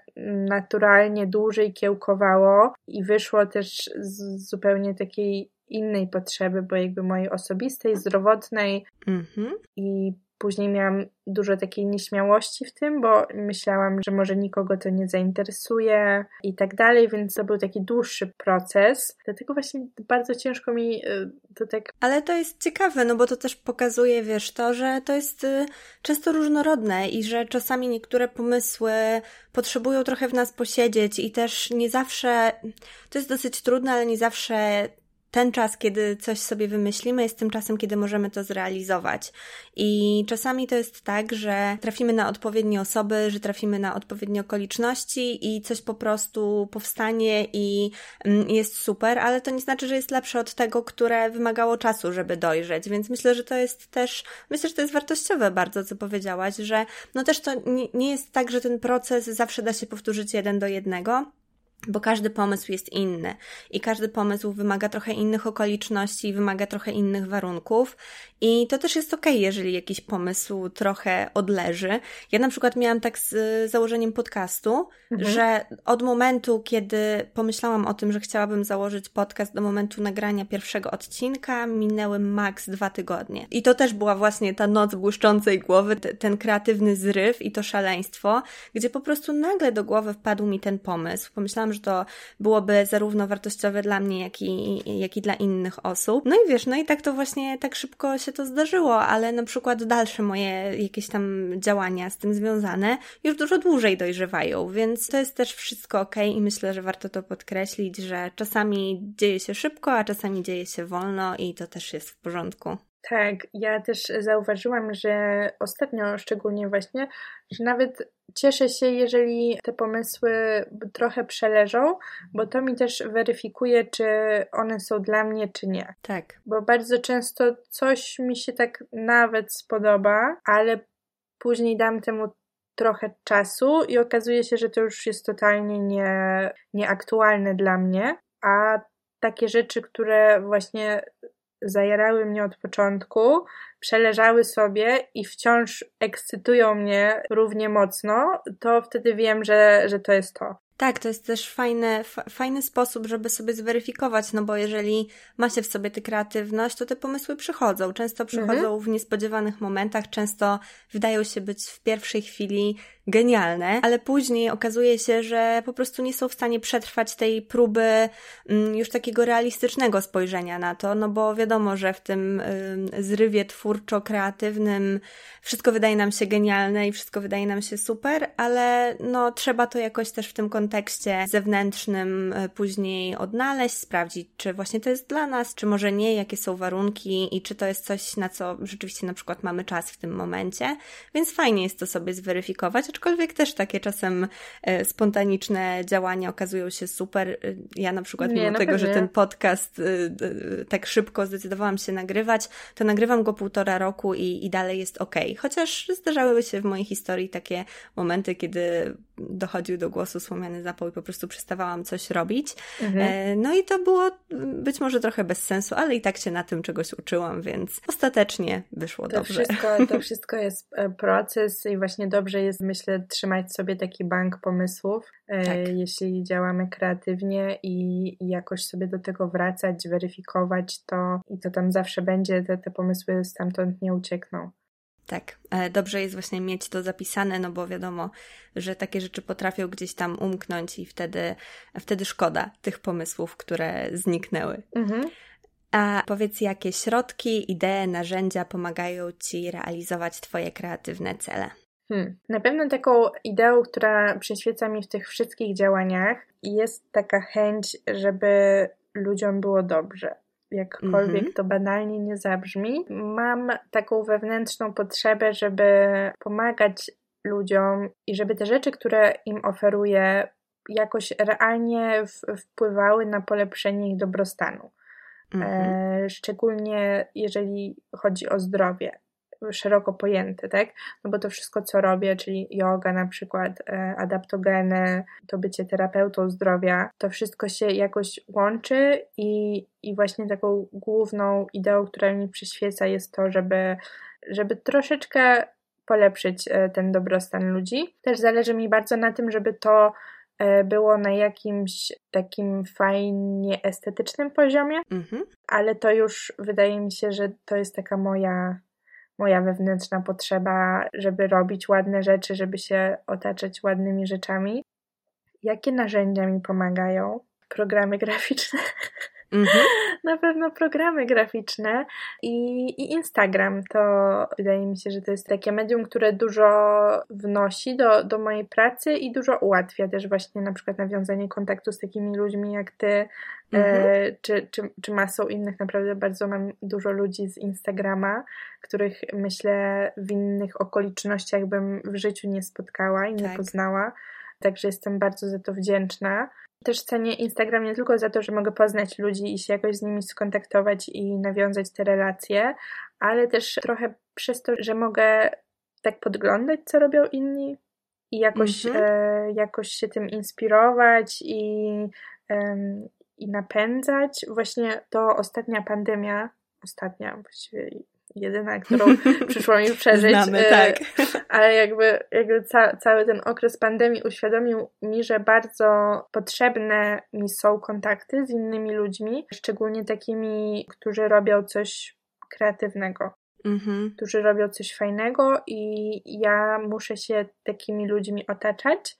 [SPEAKER 2] naturalnie dłużej kiełkowało i wyszło też z zupełnie takiej innej potrzeby, bo jakby mojej osobistej, zdrowotnej mhm. i później miałam dużo takiej nieśmiałości w tym, bo myślałam, że może nikogo to nie zainteresuje i tak dalej, więc to był taki dłuższy proces. Dlatego właśnie bardzo ciężko mi y, to tak.
[SPEAKER 1] Ale to jest ciekawe, no bo to też pokazuje, wiesz, to, że to jest y, często różnorodne i że czasami niektóre pomysły potrzebują trochę w nas posiedzieć i też nie zawsze, to jest dosyć trudne, ale nie zawsze ten czas, kiedy coś sobie wymyślimy, jest tym czasem, kiedy możemy to zrealizować. I czasami to jest tak, że trafimy na odpowiednie osoby, że trafimy na odpowiednie okoliczności i coś po prostu powstanie i mm, jest super, ale to nie znaczy, że jest lepsze od tego, które wymagało czasu, żeby dojrzeć. Więc myślę, że to jest też, myślę, że to jest wartościowe bardzo, co powiedziałaś, że no też to nie, nie jest tak, że ten proces zawsze da się powtórzyć jeden do jednego bo każdy pomysł jest inny i każdy pomysł wymaga trochę innych okoliczności, wymaga trochę innych warunków i to też jest ok, jeżeli jakiś pomysł trochę odleży. Ja na przykład miałam tak z założeniem podcastu, mhm. że od momentu, kiedy pomyślałam o tym, że chciałabym założyć podcast do momentu nagrania pierwszego odcinka, minęły maks dwa tygodnie. I to też była właśnie ta noc błyszczącej głowy, ten kreatywny zryw i to szaleństwo, gdzie po prostu nagle do głowy wpadł mi ten pomysł. Pomyślałam, że to byłoby zarówno wartościowe dla mnie, jak i, jak i dla innych osób. No i wiesz, no i tak to właśnie tak szybko się to zdarzyło, ale na przykład dalsze moje jakieś tam działania z tym związane już dużo dłużej dojrzewają, więc to jest też wszystko ok i myślę, że warto to podkreślić, że czasami dzieje się szybko, a czasami dzieje się wolno i to też jest w porządku.
[SPEAKER 2] Tak, ja też zauważyłam, że ostatnio szczególnie właśnie, że nawet cieszę się, jeżeli te pomysły trochę przeleżą, bo to mi też weryfikuje, czy one są dla mnie, czy nie.
[SPEAKER 1] Tak.
[SPEAKER 2] Bo bardzo często coś mi się tak nawet spodoba, ale później dam temu trochę czasu i okazuje się, że to już jest totalnie nie, nieaktualne dla mnie, a takie rzeczy, które właśnie zajarały mnie od początku, przeleżały sobie i wciąż ekscytują mnie równie mocno, to wtedy wiem, że, że to jest to.
[SPEAKER 1] Tak, to jest też fajny, fajny sposób, żeby sobie zweryfikować, no bo jeżeli ma się w sobie tę kreatywność, to te pomysły przychodzą. Często przychodzą mhm. w niespodziewanych momentach, często wydają się być w pierwszej chwili genialne, ale później okazuje się, że po prostu nie są w stanie przetrwać tej próby mm, już takiego realistycznego spojrzenia na to, no bo wiadomo, że w tym zrywie twórczo-kreatywnym wszystko wydaje nam się genialne i wszystko wydaje nam się super, ale no trzeba to jakoś też w tym kontekście zewnętrznym y, później odnaleźć, sprawdzić, czy właśnie to jest dla nas, czy może nie, jakie są warunki i czy to jest coś, na co rzeczywiście na przykład mamy czas w tym momencie, więc fajnie jest to sobie zweryfikować, aczkolwiek też takie czasem e, spontaniczne działania okazują się super. Ja na przykład, Nie, mimo no tego, pewnie. że ten podcast e, tak szybko zdecydowałam się nagrywać, to nagrywam go półtora roku i, i dalej jest ok. Chociaż zdarzały się w mojej historii takie momenty, kiedy dochodził do głosu słomiany zapał i po prostu przestawałam coś robić. Mhm. No i to było być może trochę bez sensu, ale i tak się na tym czegoś uczyłam, więc ostatecznie wyszło
[SPEAKER 2] to
[SPEAKER 1] dobrze.
[SPEAKER 2] Wszystko, to wszystko jest proces i właśnie dobrze jest, myślę, trzymać sobie taki bank pomysłów, e, tak. jeśli działamy kreatywnie i, i, jakoś sobie do tego wracać, weryfikować to i to tam zawsze będzie, te, te pomysły stamtąd nie uciekną.
[SPEAKER 1] Tak, dobrze jest właśnie mieć to zapisane, no bo wiadomo, że takie rzeczy potrafią gdzieś tam umknąć i wtedy, wtedy szkoda tych pomysłów, które zniknęły. Mhm. A powiedz, jakie środki, idee, narzędzia pomagają Ci realizować Twoje kreatywne cele?
[SPEAKER 2] Hmm. Na pewno taką ideą, która przyświeca mi w tych wszystkich działaniach, jest taka chęć, żeby ludziom było dobrze. Jakkolwiek mm-hmm. to banalnie nie zabrzmi, mam taką wewnętrzną potrzebę, żeby pomagać ludziom i żeby te rzeczy, które im oferuję, jakoś realnie wpływały na polepszenie ich dobrostanu. Mm-hmm. E, szczególnie jeżeli chodzi o zdrowie szeroko pojęty, tak? No bo to wszystko, co robię, czyli yoga na przykład, e, adaptogeny, to bycie terapeutą zdrowia, to wszystko się jakoś łączy i, i właśnie taką główną ideą, która mi przyświeca jest to, żeby, żeby troszeczkę polepszyć e, ten dobrostan ludzi. Też zależy mi bardzo na tym, żeby to e, było na jakimś takim fajnie estetycznym poziomie, mhm. ale to już wydaje mi się, że to jest taka moja moja wewnętrzna potrzeba, żeby robić ładne rzeczy, żeby się otaczać ładnymi rzeczami. Jakie narzędzia mi pomagają? Programy graficzne. Mhm. Na pewno programy graficzne i, i Instagram. To wydaje mi się, że to jest takie medium, które dużo wnosi do, do mojej pracy i dużo ułatwia też właśnie na przykład nawiązanie kontaktu z takimi ludźmi jak ty, mhm. e, czy, czy, czy masą innych. Naprawdę bardzo mam dużo ludzi z Instagrama, których myślę w innych okolicznościach bym w życiu nie spotkała i nie tak. poznała. Także jestem bardzo za to wdzięczna. Też cenię Instagram nie tylko za to, że mogę poznać ludzi i się jakoś z nimi skontaktować i nawiązać te relacje, ale też trochę przez to, że mogę tak podglądać, co robią inni. i jakoś, mhm. e, jakoś się tym inspirować i, e, i napędzać. Właśnie to ostatnia pandemia, ostatnia właściwie jedyna, którą przyszło mi przeżyć.
[SPEAKER 1] Znamy, e, tak.
[SPEAKER 2] Ale jakby, jakby ca cały ten okres pandemii uświadomił mi, że bardzo potrzebne mi są kontakty z innymi ludźmi, szczególnie takimi, którzy robią coś kreatywnego. Mhm. Którzy robią coś fajnego, i ja muszę się takimi ludźmi otaczać,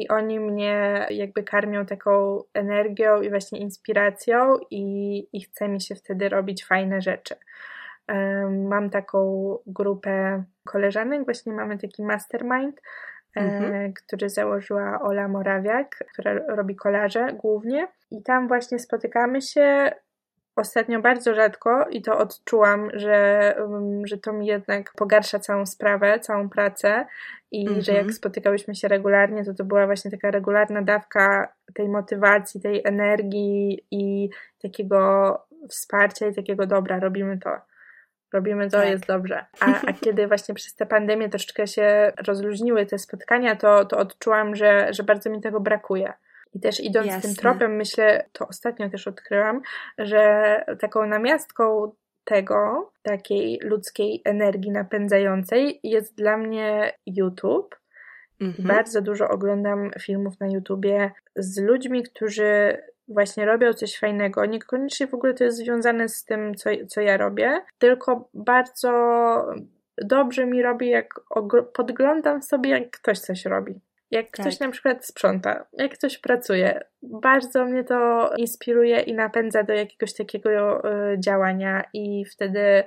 [SPEAKER 2] i oni mnie jakby karmią taką energią i właśnie inspiracją, i, i chce mi się wtedy robić fajne rzeczy. Mam taką grupę koleżanek, właśnie mamy taki mastermind, e, mhm. który założyła Ola Morawiak, która robi kolaże głównie. I tam właśnie spotykamy się ostatnio bardzo rzadko i to odczułam, że, że to mi jednak pogarsza całą sprawę, całą pracę i mhm. że jak spotykałyśmy się regularnie, to to była właśnie taka regularna dawka tej motywacji, tej energii i takiego wsparcia i takiego dobra, robimy to robimy to, tak. jest dobrze. A, a kiedy właśnie przez tę pandemię troszeczkę się rozluźniły te spotkania, to, to odczułam, że, że bardzo mi tego brakuje. I też idąc Jasne. tym tropem, myślę, to ostatnio też odkryłam, że taką namiastką tego, takiej ludzkiej energii napędzającej jest dla mnie YouTube. Mhm. Bardzo dużo oglądam filmów na YouTubie z ludźmi, którzy właśnie robią coś fajnego. Niekoniecznie w ogóle to jest związane z tym, co, co ja robię, tylko bardzo dobrze mi robi, jak podglądam sobie, jak ktoś coś robi. Jak tak. ktoś na przykład sprząta, jak ktoś pracuje, bardzo mnie to inspiruje i napędza do jakiegoś takiego y, działania, i wtedy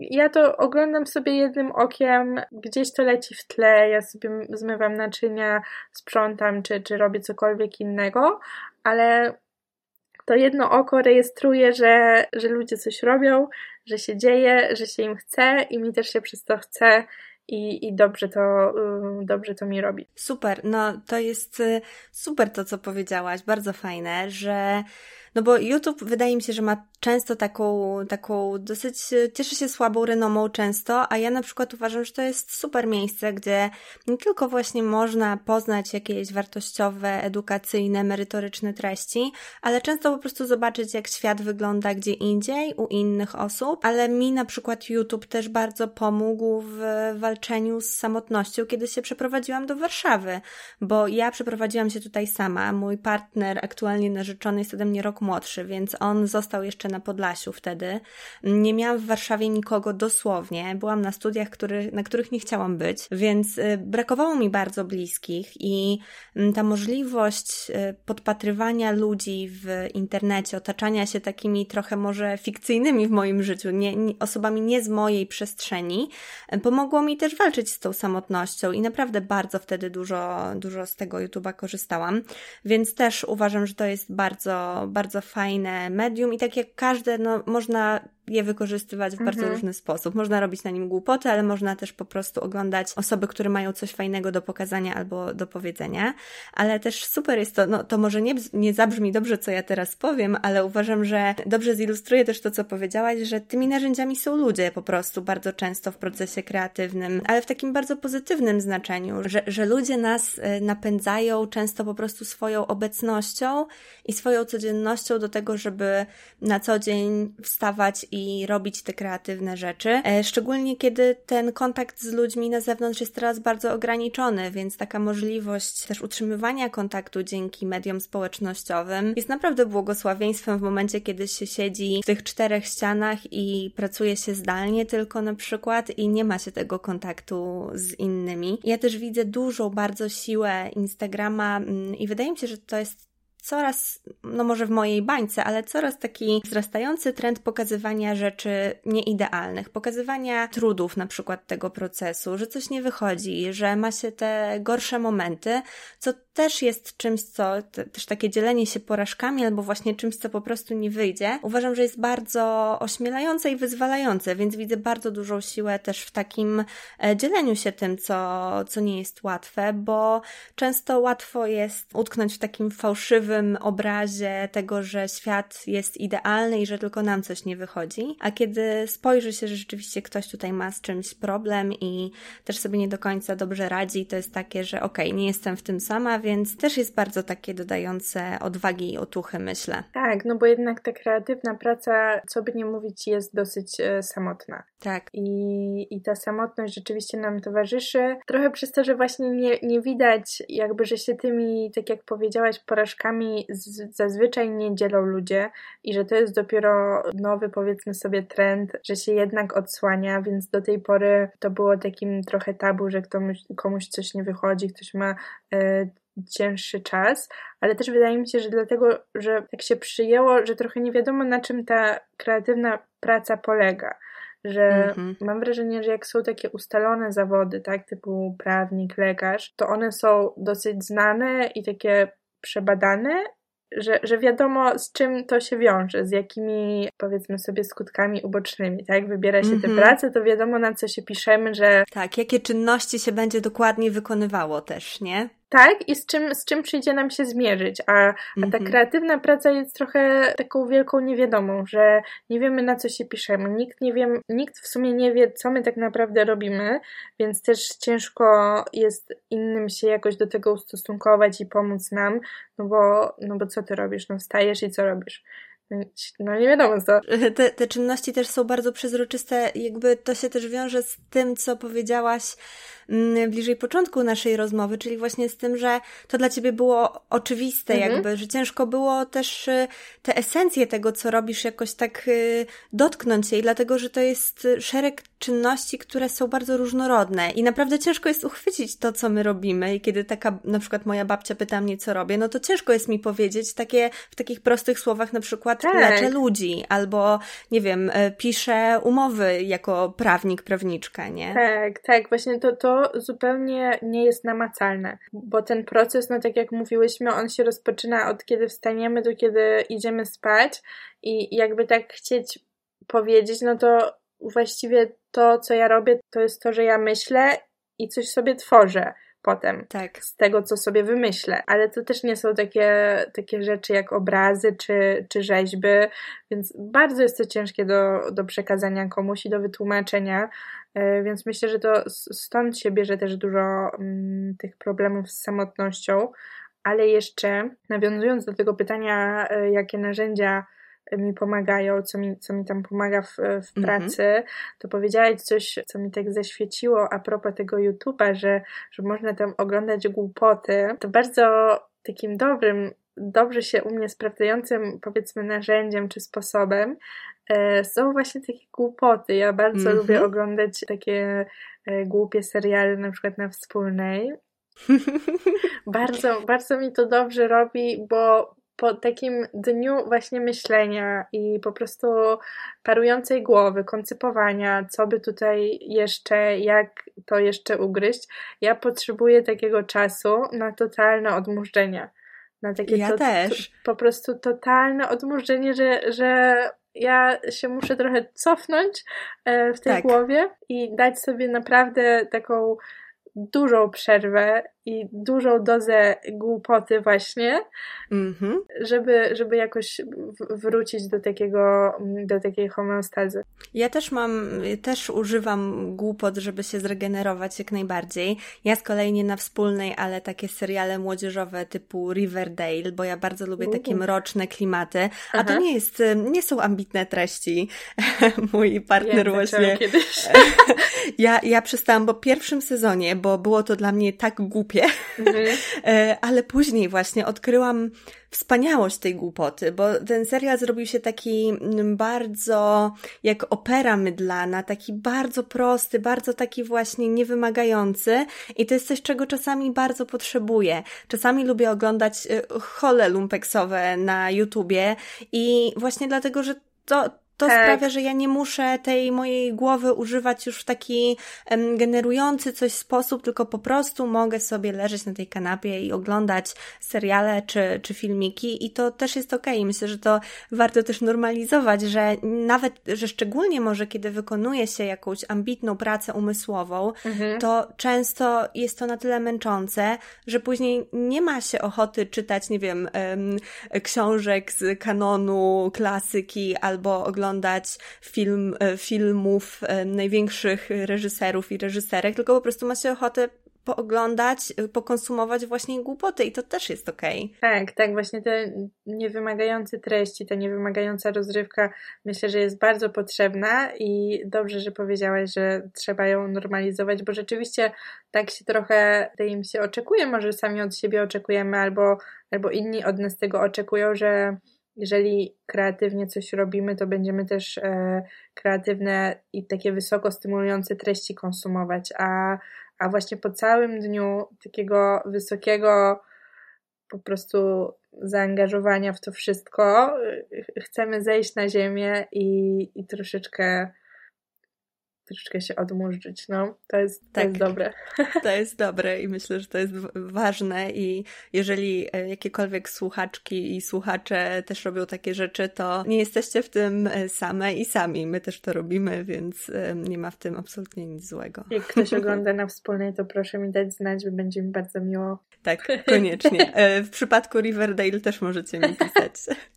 [SPEAKER 2] ja to oglądam sobie jednym okiem, gdzieś to leci w tle, ja sobie zmywam naczynia, sprzątam, czy, czy robię cokolwiek innego, ale to jedno oko rejestruje, że, że ludzie coś robią, że się dzieje, że się im chce i mi też się przez to chce i, i dobrze, to, dobrze to mi robi.
[SPEAKER 1] Super, no to jest y, super to, co powiedziałaś, bardzo fajne, że no bo YouTube wydaje mi się, że ma często taką, taką dosyć, cieszy się słabą renomą często, a ja na przykład uważam, że to jest super miejsce, gdzie nie tylko właśnie można poznać jakieś wartościowe, edukacyjne, merytoryczne treści, ale często po prostu zobaczyć, jak świat wygląda gdzie indziej, u innych osób, ale mi na przykład YouTube też bardzo pomógł w walczeniu z samotnością, kiedy się przeprowadziłam do Warszawy, bo ja przeprowadziłam się tutaj sama, mój partner aktualnie narzeczony jest ode mnie rok młodszy, więc on został jeszcze na Podlasiu wtedy. Nie miałam w Warszawie nikogo dosłownie. Byłam na studiach, który, na których nie chciałam być, więc y, brakowało mi bardzo bliskich i mm, ta możliwość y, podpatrywania ludzi w internecie, otaczania się takimi trochę może fikcyjnymi w moim życiu, nie, osobami nie z mojej przestrzeni, y, pomogło mi też walczyć z tą samotnością i naprawdę bardzo wtedy dużo, dużo z tego YouTube'a korzystałam, więc też uważam, że to jest bardzo, bardzo bardzo fajne medium i tak jak każde, no, można je wykorzystywać w bardzo mhm. różny sposób. Można robić na nim głupoty, ale można też po prostu oglądać osoby, które mają coś fajnego do pokazania albo do powiedzenia. Ale też super jest to, no to może nie, nie zabrzmi dobrze, co ja teraz powiem, ale uważam, że dobrze zilustruje też to, co powiedziałaś, że tymi narzędziami są ludzie po prostu bardzo często w procesie kreatywnym, ale w takim bardzo pozytywnym znaczeniu, że, że ludzie nas y, napędzają często po prostu swoją obecnością i swoją codziennością do tego, żeby na co dzień wstawać i robić te kreatywne rzeczy. E, szczególnie kiedy ten kontakt z ludźmi na zewnątrz jest teraz bardzo ograniczony, więc taka możliwość też utrzymywania kontaktu dzięki mediom społecznościowym jest naprawdę błogosławieństwem w momencie, kiedy się siedzi w tych czterech ścianach i pracuje się zdalnie tylko na przykład i nie ma się tego kontaktu z innymi. Ja też widzę dużą bardzo siłę Instagrama mm, i wydaje mi się, że to jest coraz, no może w mojej bańce, ale coraz taki wzrastający trend pokazywania rzeczy nieidealnych, pokazywania trudów na przykład tego procesu, że coś nie wychodzi, że ma się te gorsze momenty, co też jest czymś, co też takie dzielenie się porażkami albo właśnie czymś, co po prostu nie wyjdzie. Uważam, że jest bardzo ośmielające i wyzwalające, więc widzę bardzo dużą siłę też w takim e, dzieleniu się tym, co, co nie jest łatwe, bo często łatwo jest utknąć w takim fałszywym obrazie tego, że świat jest idealny i że tylko nam coś nie wychodzi. A kiedy spojrzy się, że rzeczywiście ktoś tutaj ma z czymś problem i też sobie nie do końca dobrze radzi, to jest takie, że okej, okay, nie jestem w tym sama, więc też jest bardzo takie dodające odwagi i otuchy, myślę.
[SPEAKER 2] Tak, no bo jednak ta kreatywna praca, co by nie mówić, jest dosyć e, samotna.
[SPEAKER 1] Tak.
[SPEAKER 2] I, I ta samotność rzeczywiście nam towarzyszy. Trochę przez to, że właśnie nie, nie widać, jakby, że się tymi, tak jak powiedziałaś, porażkami z, zazwyczaj nie dzielą ludzie i że to jest dopiero nowy, powiedzmy sobie, trend, że się jednak odsłania, więc do tej pory to było takim trochę tabu, że komuś, komuś coś nie wychodzi, ktoś ma. Y, cięższy czas, ale też wydaje mi się, że dlatego, że tak się przyjęło, że trochę nie wiadomo na czym ta kreatywna praca polega że mm-hmm. mam wrażenie, że jak są takie ustalone zawody, tak, typu prawnik, lekarz, to one są dosyć znane i takie przebadane, że, że wiadomo z czym to się wiąże, z jakimi powiedzmy sobie skutkami ubocznymi, tak? Wybiera się mm-hmm. te mhm. prace, to wiadomo na co się piszemy, że...
[SPEAKER 1] Tak, jakie czynności się będzie dokładnie wykonywało też, nie?
[SPEAKER 2] Tak i z czym, z czym przyjdzie nam się zmierzyć. A, a ta mhm. kreatywna praca jest trochę taką wielką niewiadomą, że nie wiemy na co się piszemy. Nikt nie wie, nikt w sumie nie wie, co my tak naprawdę robimy, więc też ciężko jest innym się jakoś do tego ustosunkować i pomóc nam, no bo, no bo co ty robisz? No wstajesz i co robisz? No nie wiadomo co.
[SPEAKER 1] Te, te czynności też są bardzo przezroczyste, jakby to się też wiąże z tym, co powiedziałaś bliżej początku naszej rozmowy, czyli właśnie z tym, że to dla ciebie było oczywiste, mhm. jakby, że ciężko było też y, te esencje tego, co robisz, jakoś tak y, dotknąć jej, dlatego że to jest szereg czynności, które są bardzo różnorodne i naprawdę ciężko jest uchwycić to, co my robimy. I kiedy taka, na przykład moja babcia pyta mnie, co robię, no to ciężko jest mi powiedzieć takie, w takich prostych słowach, na przykład tak. leczę ludzi, albo nie wiem, y, piszę umowy jako prawnik, prawniczka, nie?
[SPEAKER 2] Tak, tak, właśnie to, to zupełnie nie jest namacalne, bo ten proces, no tak jak mówiłyśmy, on się rozpoczyna od kiedy wstaniemy do kiedy idziemy spać i jakby tak chcieć powiedzieć, no to właściwie to, co ja robię, to jest to, że ja myślę i coś sobie tworzę potem
[SPEAKER 1] tak.
[SPEAKER 2] z tego, co sobie wymyślę. Ale to też nie są takie, takie rzeczy jak obrazy czy, czy rzeźby, więc bardzo jest to ciężkie do, do przekazania komuś i do wytłumaczenia. E, więc myślę, że to stąd się bierze też dużo mm, tych problemów z samotnością. Ale jeszcze nawiązując do tego pytania, e, jakie narzędzia mi pomagają, co mi, co mi tam pomaga w, w mhm. pracy, mm-hmm. to powiedziałaś coś, co mi tak zaświeciło a propos tego YouTube'a, że, że można tam oglądać głupoty. To bardzo takim dobrym, dobrze się u mnie sprawdzającym, powiedzmy, narzędziem czy sposobem e, są właśnie takie głupoty. Ja bardzo mm-hmm. lubię oglądać takie e, głupie seriale, na przykład na wspólnej. bardzo, bardzo mi to dobrze robi, bo po takim dniu właśnie myślenia i po prostu parującej głowy, koncypowania, co by tutaj jeszcze, jak to jeszcze ugryźć, ja potrzebuję takiego czasu na totalne odmurzenie. Na takie
[SPEAKER 1] ja to, też.
[SPEAKER 2] To, po prostu totalne odmurzenie, że, że ja się muszę trochę cofnąć e, w tej tak. głowie i dać sobie naprawdę taką dużą przerwę i dużą dozę głupoty właśnie, mm-hmm. żeby, żeby jakoś wrócić do takiego, do takiej homeostazy.
[SPEAKER 1] Ja też mam, też używam głupot, żeby się zregenerować jak najbardziej. Ja z kolei nie na wspólnej, ale takie seriale młodzieżowe typu Riverdale, bo ja bardzo lubię takie mroczne klimaty, a Aha. to nie jest, nie są ambitne treści. Mój partner ja właśnie...
[SPEAKER 2] Kiedyś.
[SPEAKER 1] ja, ja przestałam po pierwszym sezonie, bo było to dla mnie tak głupie, głupie, mhm. E, ale później właśnie odkryłam wspaniałość tej głupoty, bo ten serial zrobił się taki mm, bardzo jak opera mydlana, taki bardzo prosty, bardzo taki właśnie niewymagający i to jest coś, czego czasami bardzo potrzebuję. Czasami lubię oglądać e, hole lumpeksowe na YouTubie i właśnie dlatego, że to to tak. sprawia, że ja nie muszę tej mojej głowy używać już w taki generujący coś sposób, tylko po prostu mogę sobie leżeć na tej kanapie i oglądać seriale czy, czy filmiki i to też jest okej. Okay. Myślę, że to warto też normalizować, że nawet, że szczególnie może kiedy wykonuje się jakąś ambitną pracę umysłową, mhm. to często jest to na tyle męczące, że później nie ma się ochoty czytać, nie wiem, książek z kanonu, klasyki albo oglądać oglądać film, e, filmów e, największych reżyserów i reżyserek, tylko po prostu ma się ochotę pooglądać, e, pokonsumować właśnie głupoty i to też jest okej. Okay.
[SPEAKER 2] Tak, tak, właśnie te niewymagające treści, ta niewymagająca rozrywka myślę, że jest bardzo potrzebna i dobrze, że powiedziałaś, że trzeba ją normalizować, bo rzeczywiście tak się trochę, im się oczekuje, może sami od siebie oczekujemy albo, albo inni od nas tego oczekują, że jeżeli kreatywnie coś robimy, to będziemy też e, kreatywne i takie wysoko stymulujące treści konsumować, a, a właśnie po całym dniu takiego wysokiego po prostu zaangażowania w to wszystko e, chcemy zejść na ziemię i, i troszeczkę troszeczkę się odmurzyć, no. To jest, to tak, jest dobre.
[SPEAKER 1] To jest dobre i myślę, że to jest ważne i jeżeli e, jakiekolwiek słuchaczki i słuchacze też robią takie rzeczy, to nie jesteście w tym e, same i sami. My też to robimy, więc e, nie ma w tym absolutnie nic złego.
[SPEAKER 2] Jak ktoś ogląda na wspólnej, to proszę mi dać znać, bo będzie mi bardzo miło.
[SPEAKER 1] Tak, koniecznie. W przypadku Riverdale też możecie mi pisać.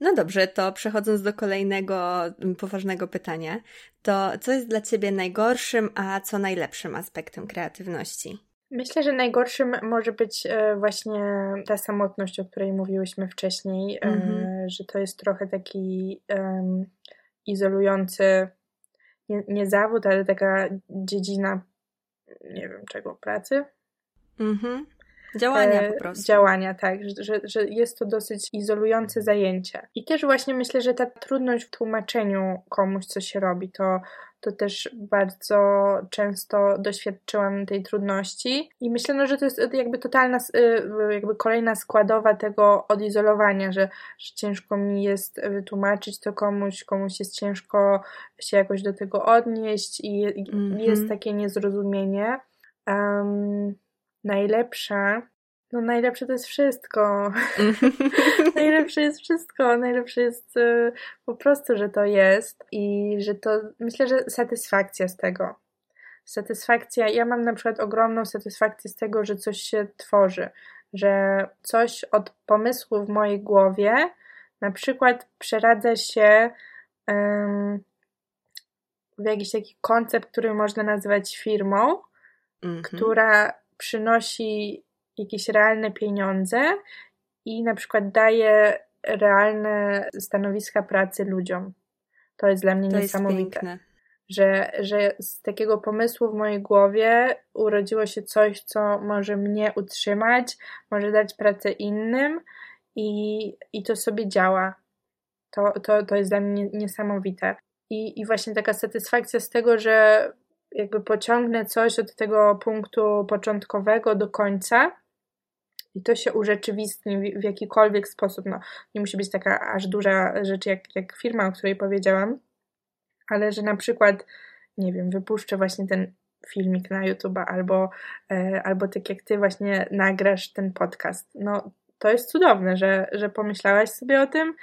[SPEAKER 1] No dobrze, to przechodząc do kolejnego mm, poważnego pytania, to co jest dla Ciebie najgorszym, a co najlepszym aspektem kreatywności?
[SPEAKER 2] Myślę, że najgorszym może być e, właśnie ta samotność, o której mówiłyśmy wcześniej, mm-hmm. że to jest trochę taki um, izolujący, nie, nie zawód, ale taka dziedzina, nie wiem czego, pracy.
[SPEAKER 1] Mhm. Działania e, po prostu.
[SPEAKER 2] Działania, tak, że, że jest to dosyć izolujące zajęcie. I też właśnie myślę, że ta trudność w tłumaczeniu komuś, co się robi, to, to też bardzo często doświadczyłam tej trudności i myślę, no, że to jest jakby totalna, y, jakby kolejna składowa tego odizolowania, że, że ciężko mi jest wytłumaczyć to komuś, komuś jest ciężko się jakoś do tego odnieść i mm -hmm. jest takie niezrozumienie. Um, najlepsza, no najlepsze to jest wszystko. najlepsze jest wszystko. Najlepsze jest y, po prostu, że to jest i że to, myślę, że satysfakcja z tego. Satysfakcja, ja mam na przykład ogromną satysfakcję z tego, że coś się tworzy, że coś od pomysłu w mojej głowie na przykład przeradza się um, w jakiś taki koncept, który można nazwać firmą, mm -hmm. która przynosi jakieś realne pieniądze i na przykład daje realne stanowiska pracy ludziom. To jest dla mnie to niesamowite. Że, że z takiego pomysłu w mojej głowie urodziło się coś, co może mnie utrzymać, może dać pracę innym i, i to sobie działa. To, to, to jest dla mnie niesamowite. I, I właśnie taka satysfakcja z tego, że jakby pociągnę coś od tego punktu początkowego do końca i to się urzeczywistni w, jakikolwiek sposób. No, nie musi być taka aż duża rzecz jak, jak firma, o której powiedziałam, ale że na przykład, nie wiem, wypuszczę właśnie ten filmik na YouTube albo, e, albo tak jak ty właśnie nagrasz ten podcast. No, to jest cudowne, że, że pomyślałaś sobie o tym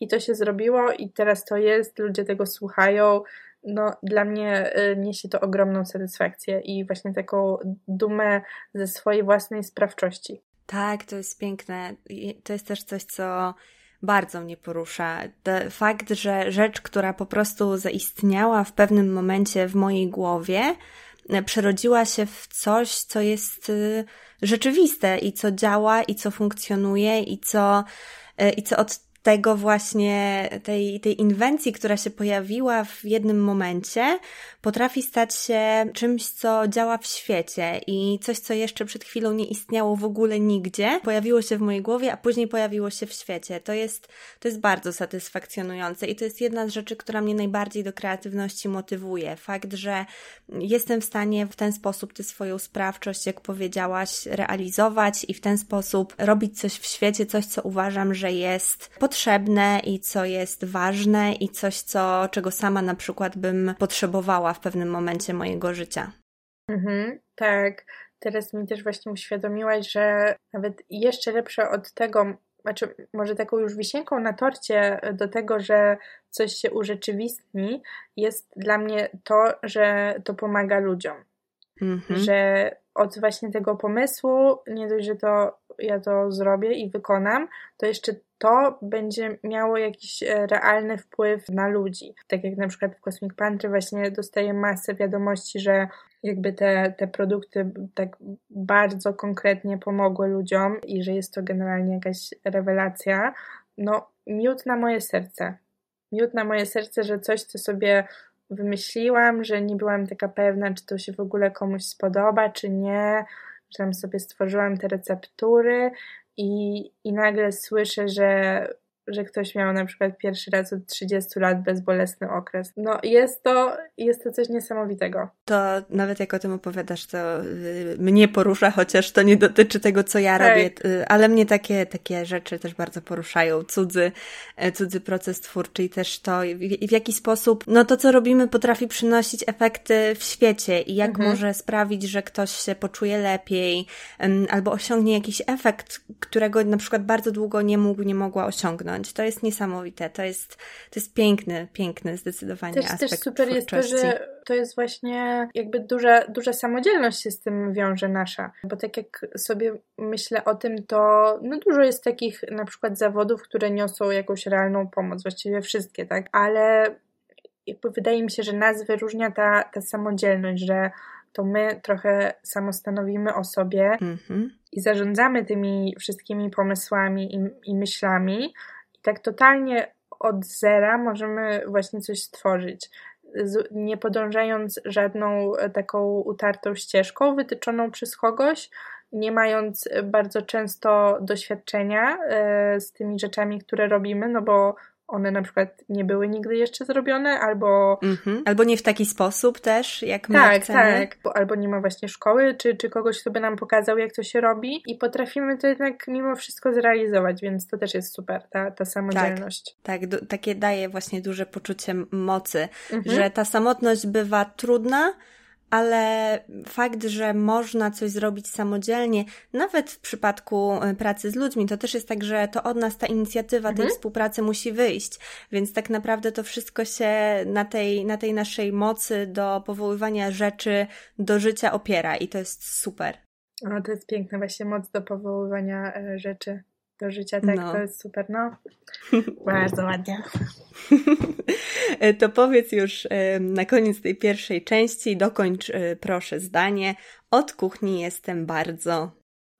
[SPEAKER 2] i to się zrobiło i teraz to jest, ludzie tego słuchają, no, dla mnie y, niesie to ogromną satysfakcję i właśnie taką dumę ze swojej własnej sprawczości.
[SPEAKER 1] Tak, to jest piękne. To jest też coś, co bardzo mnie porusza. Fakt, że rzecz, która po prostu zaistniała w pewnym momencie w mojej głowie, e, przerodziła się w coś, co jest y, rzeczywiste i co działa, i co funkcjonuje, i co, i co od tego właśnie, tej, tej inwencji, która się pojawiła w jednym momencie, potrafi stać się czymś, co działa w świecie i coś, co jeszcze przed chwilą nie istniało w ogóle nigdzie, pojawiło się w mojej głowie, a później pojawiło się w świecie. To jest, to jest bardzo satysfakcjonujące i to jest jedna z rzeczy, która mnie najbardziej do kreatywności motywuje. Fakt, że jestem w stanie w ten sposób tę swoją sprawczość, jak powiedziałaś, realizować i w ten sposób robić coś w świecie, coś, co uważam, że jest potrzebne i co jest ważne i coś, co, czego sama na przykład bym potrzebowała w pewnym momencie mojego życia.
[SPEAKER 2] Mhm, tak. Teraz mi też właśnie uświadomiłaś, że nawet jeszcze lepsze od tego, znaczy może taką już wisienką na torcie do tego, że coś się urzeczywistni, jest dla mnie to, że to pomaga ludziom. Mhm. Że od właśnie tego pomysłu, nie dość, że to ja to zrobię i wykonam, to jeszcze to będzie miało jakiś e, realny wpływ na ludzi. Tak jak na przykład w Cosmic Pantry właśnie dostaję masę wiadomości, że jakby te, te produkty tak bardzo konkretnie pomogły ludziom i że jest to generalnie jakaś rewelacja. No, miód na moje serce. Miód na moje serce, że coś, co sobie wymyśliłam, że nie byłam taka pewna, czy to się w ogóle komuś spodoba, czy nie, tam sobie stworzyłam te receptury i, i nagle słyszę, że że ktoś miał na przykład pierwszy raz od 30 lat bezbolesny okres. No jest to, jest to coś niesamowitego.
[SPEAKER 1] To nawet jak o tym opowiadasz, to y, mnie porusza, chociaż to nie dotyczy tego, co ja tak. robię, y, ale mnie takie, takie rzeczy też bardzo poruszają. Cudzy, e, cudzy proces twórczy i też to, w, w jaki sposób, no to, co robimy, potrafi przynosić efekty w świecie i jak mhm. może sprawić, że ktoś się poczuje lepiej albo osiągnie jakiś efekt, którego na przykład bardzo długo nie mógł, nie mogła osiągnąć. To jest niesamowite, to jest, to jest piękny, piękny zdecydowanie też, aspekt Też super
[SPEAKER 2] jest to, że to jest właśnie jakby duża, duża samodzielność się z tym wiąże nasza, bo tak jak sobie myślę o tym, to no dużo jest takich na przykład zawodów, które niosą jakąś realną pomoc, właściwie wszystkie, tak, ale jakby wydaje mi się, że nas wyróżnia ta, ta samodzielność, że to my trochę samostanowimy o sobie mm-hmm. i zarządzamy tymi wszystkimi pomysłami i, i myślami, tak totalnie od zera możemy właśnie coś stworzyć, nie podążając żadną taką utartą ścieżką wytyczoną przez kogoś, nie mając bardzo często doświadczenia e, z tymi rzeczami, które robimy, no bo one na przykład nie były nigdy jeszcze zrobione, albo...
[SPEAKER 1] Mhm. Albo nie w taki sposób też, jak my
[SPEAKER 2] tak,
[SPEAKER 1] chcemy.
[SPEAKER 2] Tak. Albo nie ma właśnie szkoły, czy, czy kogoś, kto by nam pokazał, jak to się robi i potrafimy to jednak mimo wszystko zrealizować, więc to też jest super, ta, ta samodzielność.
[SPEAKER 1] Tak, tak takie daje właśnie duże poczucie mocy, mhm. że ta samotność bywa trudna, ale fakt, że można coś zrobić samodzielnie, nawet w przypadku e, pracy z ludźmi, to też jest tak, że to od nas ta inicjatywa mhm. tej współpracy musi wyjść. Więc tak naprawdę to wszystko się na tej, na tej naszej mocy do powoływania rzeczy do życia opiera i to jest super.
[SPEAKER 2] O, to jest piękne, właśnie moc do powoływania e, rzeczy do życia, tak, no. to jest super, no. Bardzo ładnie.
[SPEAKER 1] to powiedz już na koniec tej pierwszej części, dokończ e, proszę zdanie. Od kuchni jestem bardzo.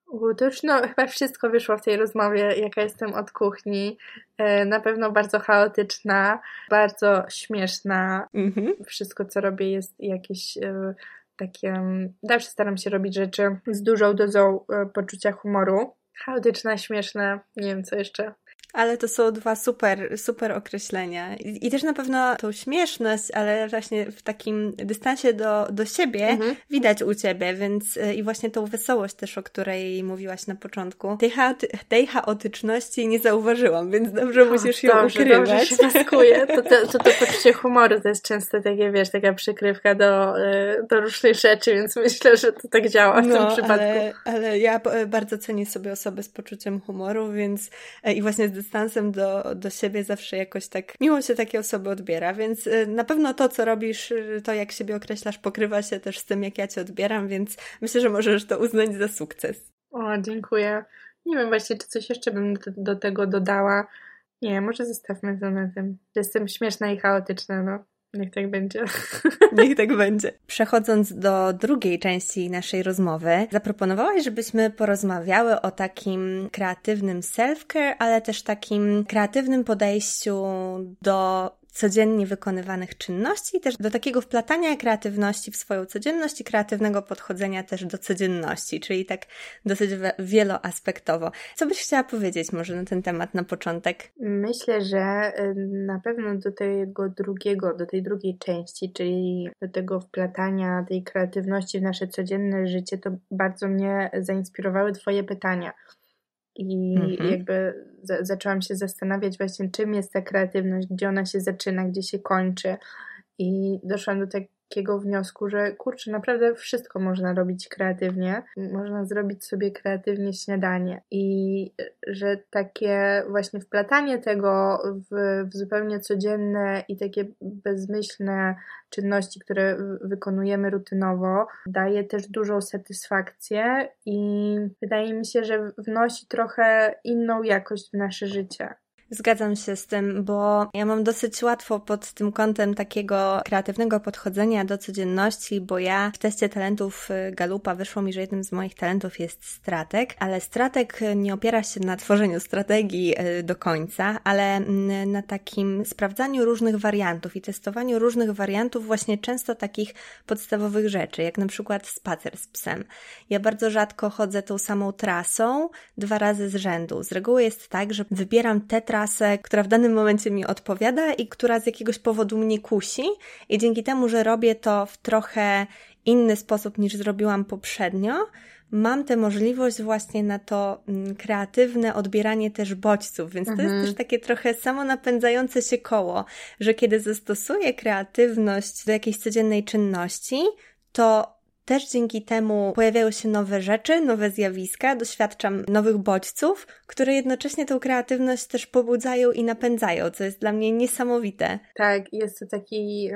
[SPEAKER 2] U, to już no, chyba wszystko wyszło w tej rozmowie, jaka jestem od kuchni. E, na pewno bardzo chaotyczna, bardzo śmieszna. Mhm. Wszystko, co robię, jest jakieś e, takie. Zawsze staram się robić rzeczy z dużą dozą poczucia humoru. Chaotyczna, śmieszna, nie wiem co jeszcze.
[SPEAKER 1] Ale to są dwa super, super określenia. I, I, też na pewno tą śmieszność, ale właśnie w takim dystansie do, do siebie mhm. widać u ciebie, więc y, i właśnie tą wesołość też, o której mówiłaś na początku. Tej, chaoty, tej chaotyczności nie zauważyłam, więc dobrze musisz ją dobrze, ukrywać. Dobrze
[SPEAKER 2] się maskuje. To, to, to, to poczucie humoru to jest często takie, wiesz, taka przykrywka do, y, do różnych rzeczy, więc myślę, że to tak działa w no, tym przypadku.
[SPEAKER 1] Ale, ale ja bardzo cenię sobie osoby z poczuciem humoru, więc e, i właśnie z dystansem do, do siebie zawsze jakoś tak miło się takie osoby odbiera, więc y, na pewno to, co robisz, y, to jak siebie określasz, pokrywa się też z tym, jak ja cię odbieram, więc myślę, że możesz to uznać za sukces.
[SPEAKER 2] O, dziękuję. Nie wiem właśnie, czy coś jeszcze bym do, do tego dodała. Nie, może zostawmy to na tym. Jestem śmieszna i chaotyczna, no. Niech tak będzie.
[SPEAKER 1] Niech tak będzie. Przechodząc do drugiej części naszej rozmowy, zaproponowałaś, żebyśmy porozmawiały o takim kreatywnym self-care, ale też takim kreatywnym podejściu do codziennie wykonywanych czynności i też do takiego wplatania kreatywności w swoją codzienność i kreatywnego podchodzenia też do codzienności, czyli tak dosyć wieloaspektowo. Co byś chciała powiedzieć może na ten temat na początek?
[SPEAKER 2] Myślę, że y, na pewno do tego drugiego, do tej drugiej części, czyli do tego wplatania tej kreatywności w nasze codzienne życie, to bardzo mnie zainspirowały Twoje pytania. I mhm. jakby za zaczęłam się zastanawiać właśnie czym jest ta kreatywność, gdzie ona się zaczyna, gdzie się kończy i doszłam do takiego wniosku, że kurczę, naprawdę wszystko można robić kreatywnie. Można zrobić sobie kreatywnie śniadanie i że takie właśnie wplatanie tego w, w zupełnie codzienne i takie bezmyślne czynności, które wykonujemy rutynowo, daje też dużą satysfakcję i wydaje mi się, że wnosi trochę inną jakość w nasze życie.
[SPEAKER 1] Zgadzam się z tym, bo ja mam dosyć łatwo pod tym kątem takiego kreatywnego podchodzenia do codzienności, bo ja w teście talentów y, Galupa wyszło mi, że jednym z moich talentów jest stratek, ale stratek nie opiera się na tworzeniu strategii y, do końca, ale mm, na takim sprawdzaniu różnych wariantów i testowaniu różnych wariantów, właśnie często takich podstawowych rzeczy, jak na przykład spacer z psem. Ja bardzo rzadko chodzę tą samą trasą dwa razy z rzędu. Z reguły jest tak, że wybieram te trasy, trasę, która w danym momencie mi odpowiada i która z jakiegoś powodu mnie kusi. I dzięki temu, że robię to w trochę inny sposób niż zrobiłam poprzednio, mam tę możliwość właśnie na to mm, kreatywne odbieranie też bodźców, więc mhm. to jest mhm. też takie trochę samonapędzające się koło, że kiedy zastosuję kreatywność do jakiejś codziennej czynności, to też dzięki temu pojawiają się nowe rzeczy, nowe zjawiska, doświadczam nowych bodźców, które jednocześnie tą kreatywność też pobudzają i napędzają, co jest dla mnie niesamowite.
[SPEAKER 2] Tak, jest to taki,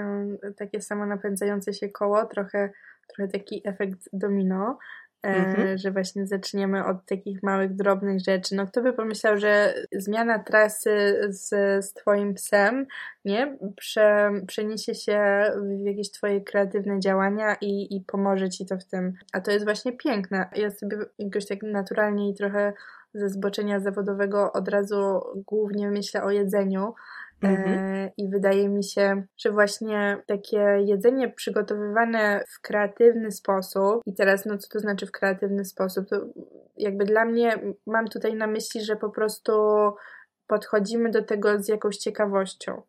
[SPEAKER 2] takie samo napędzające się koło, trochę, trochę taki efekt domino, Mhm. E, że właśnie zaczniemy od takich małych, drobnych rzeczy. No kto by pomyślał, że zmiana trasy z, z twoim psem, nie, Prze, przeniesie się w jakieś twoje kreatywne działania i, i pomoże ci to w tym. A to jest właśnie piękne. Ja sobie jakoś tak naturalnie i trochę ze zboczenia zawodowego od razu głównie myślę o jedzeniu, Mhm. E, I wydaje mi się, że właśnie takie jedzenie przygotowywane w kreatywny sposób, i teraz, no co to znaczy w kreatywny sposób? To jakby dla mnie mam tutaj na myśli, że po prostu podchodzimy do tego z jakąś ciekawością.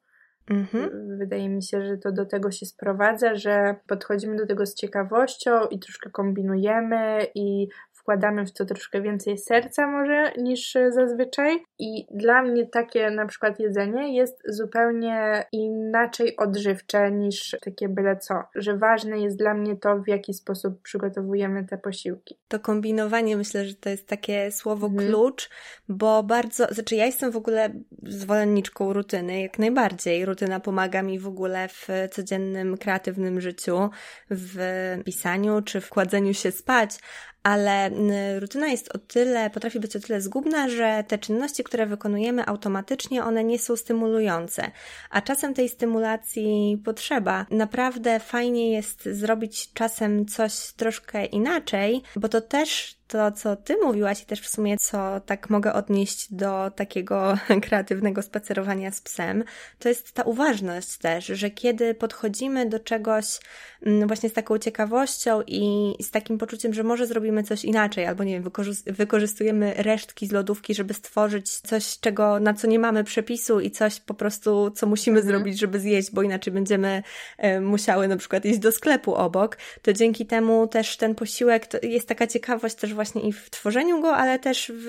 [SPEAKER 2] Mhm. Wydaje mi się, że to do tego się sprowadza, że podchodzimy do tego z ciekawością i troszkę kombinujemy i wkładamy w to troszkę więcej serca może niż zazwyczaj. I dla mnie takie na przykład jedzenie jest zupełnie inaczej odżywcze niż takie byle co. Że ważne jest dla mnie to, w jaki sposób przygotowujemy te posiłki.
[SPEAKER 1] To kombinowanie myślę, że to jest takie słowo mhm. klucz, bo bardzo, znaczy ja jestem w ogóle zwolenniczką rutyny, jak najbardziej. Rutyna pomaga mi w ogóle w codziennym, kreatywnym życiu, w pisaniu czy w kładzeniu się spać, ale rutyna jest o tyle, potrafi być o tyle zgubna, że te czynności, które wykonujemy automatycznie, one nie są stymulujące, a czasem tej stymulacji potrzeba. Naprawdę fajnie jest zrobić czasem coś troszkę inaczej, bo to też to, co ty mówiłaś i też w sumie co tak mogę odnieść do takiego kreatywnego spacerowania z psem, to jest ta uważność też, że kiedy podchodzimy do czegoś mm, właśnie z taką ciekawością i z takim poczuciem, że może zrobimy coś inaczej, albo nie wiem, wykorzystujemy resztki z lodówki, żeby stworzyć coś, czego, na co nie mamy przepisu i coś po prostu, co musimy mhm. zrobić, żeby zjeść, bo inaczej będziemy e, musiały na przykład iść do sklepu obok, to dzięki temu też ten posiłek, jest taka ciekawość też właśnie i w tworzeniu go, ale też w,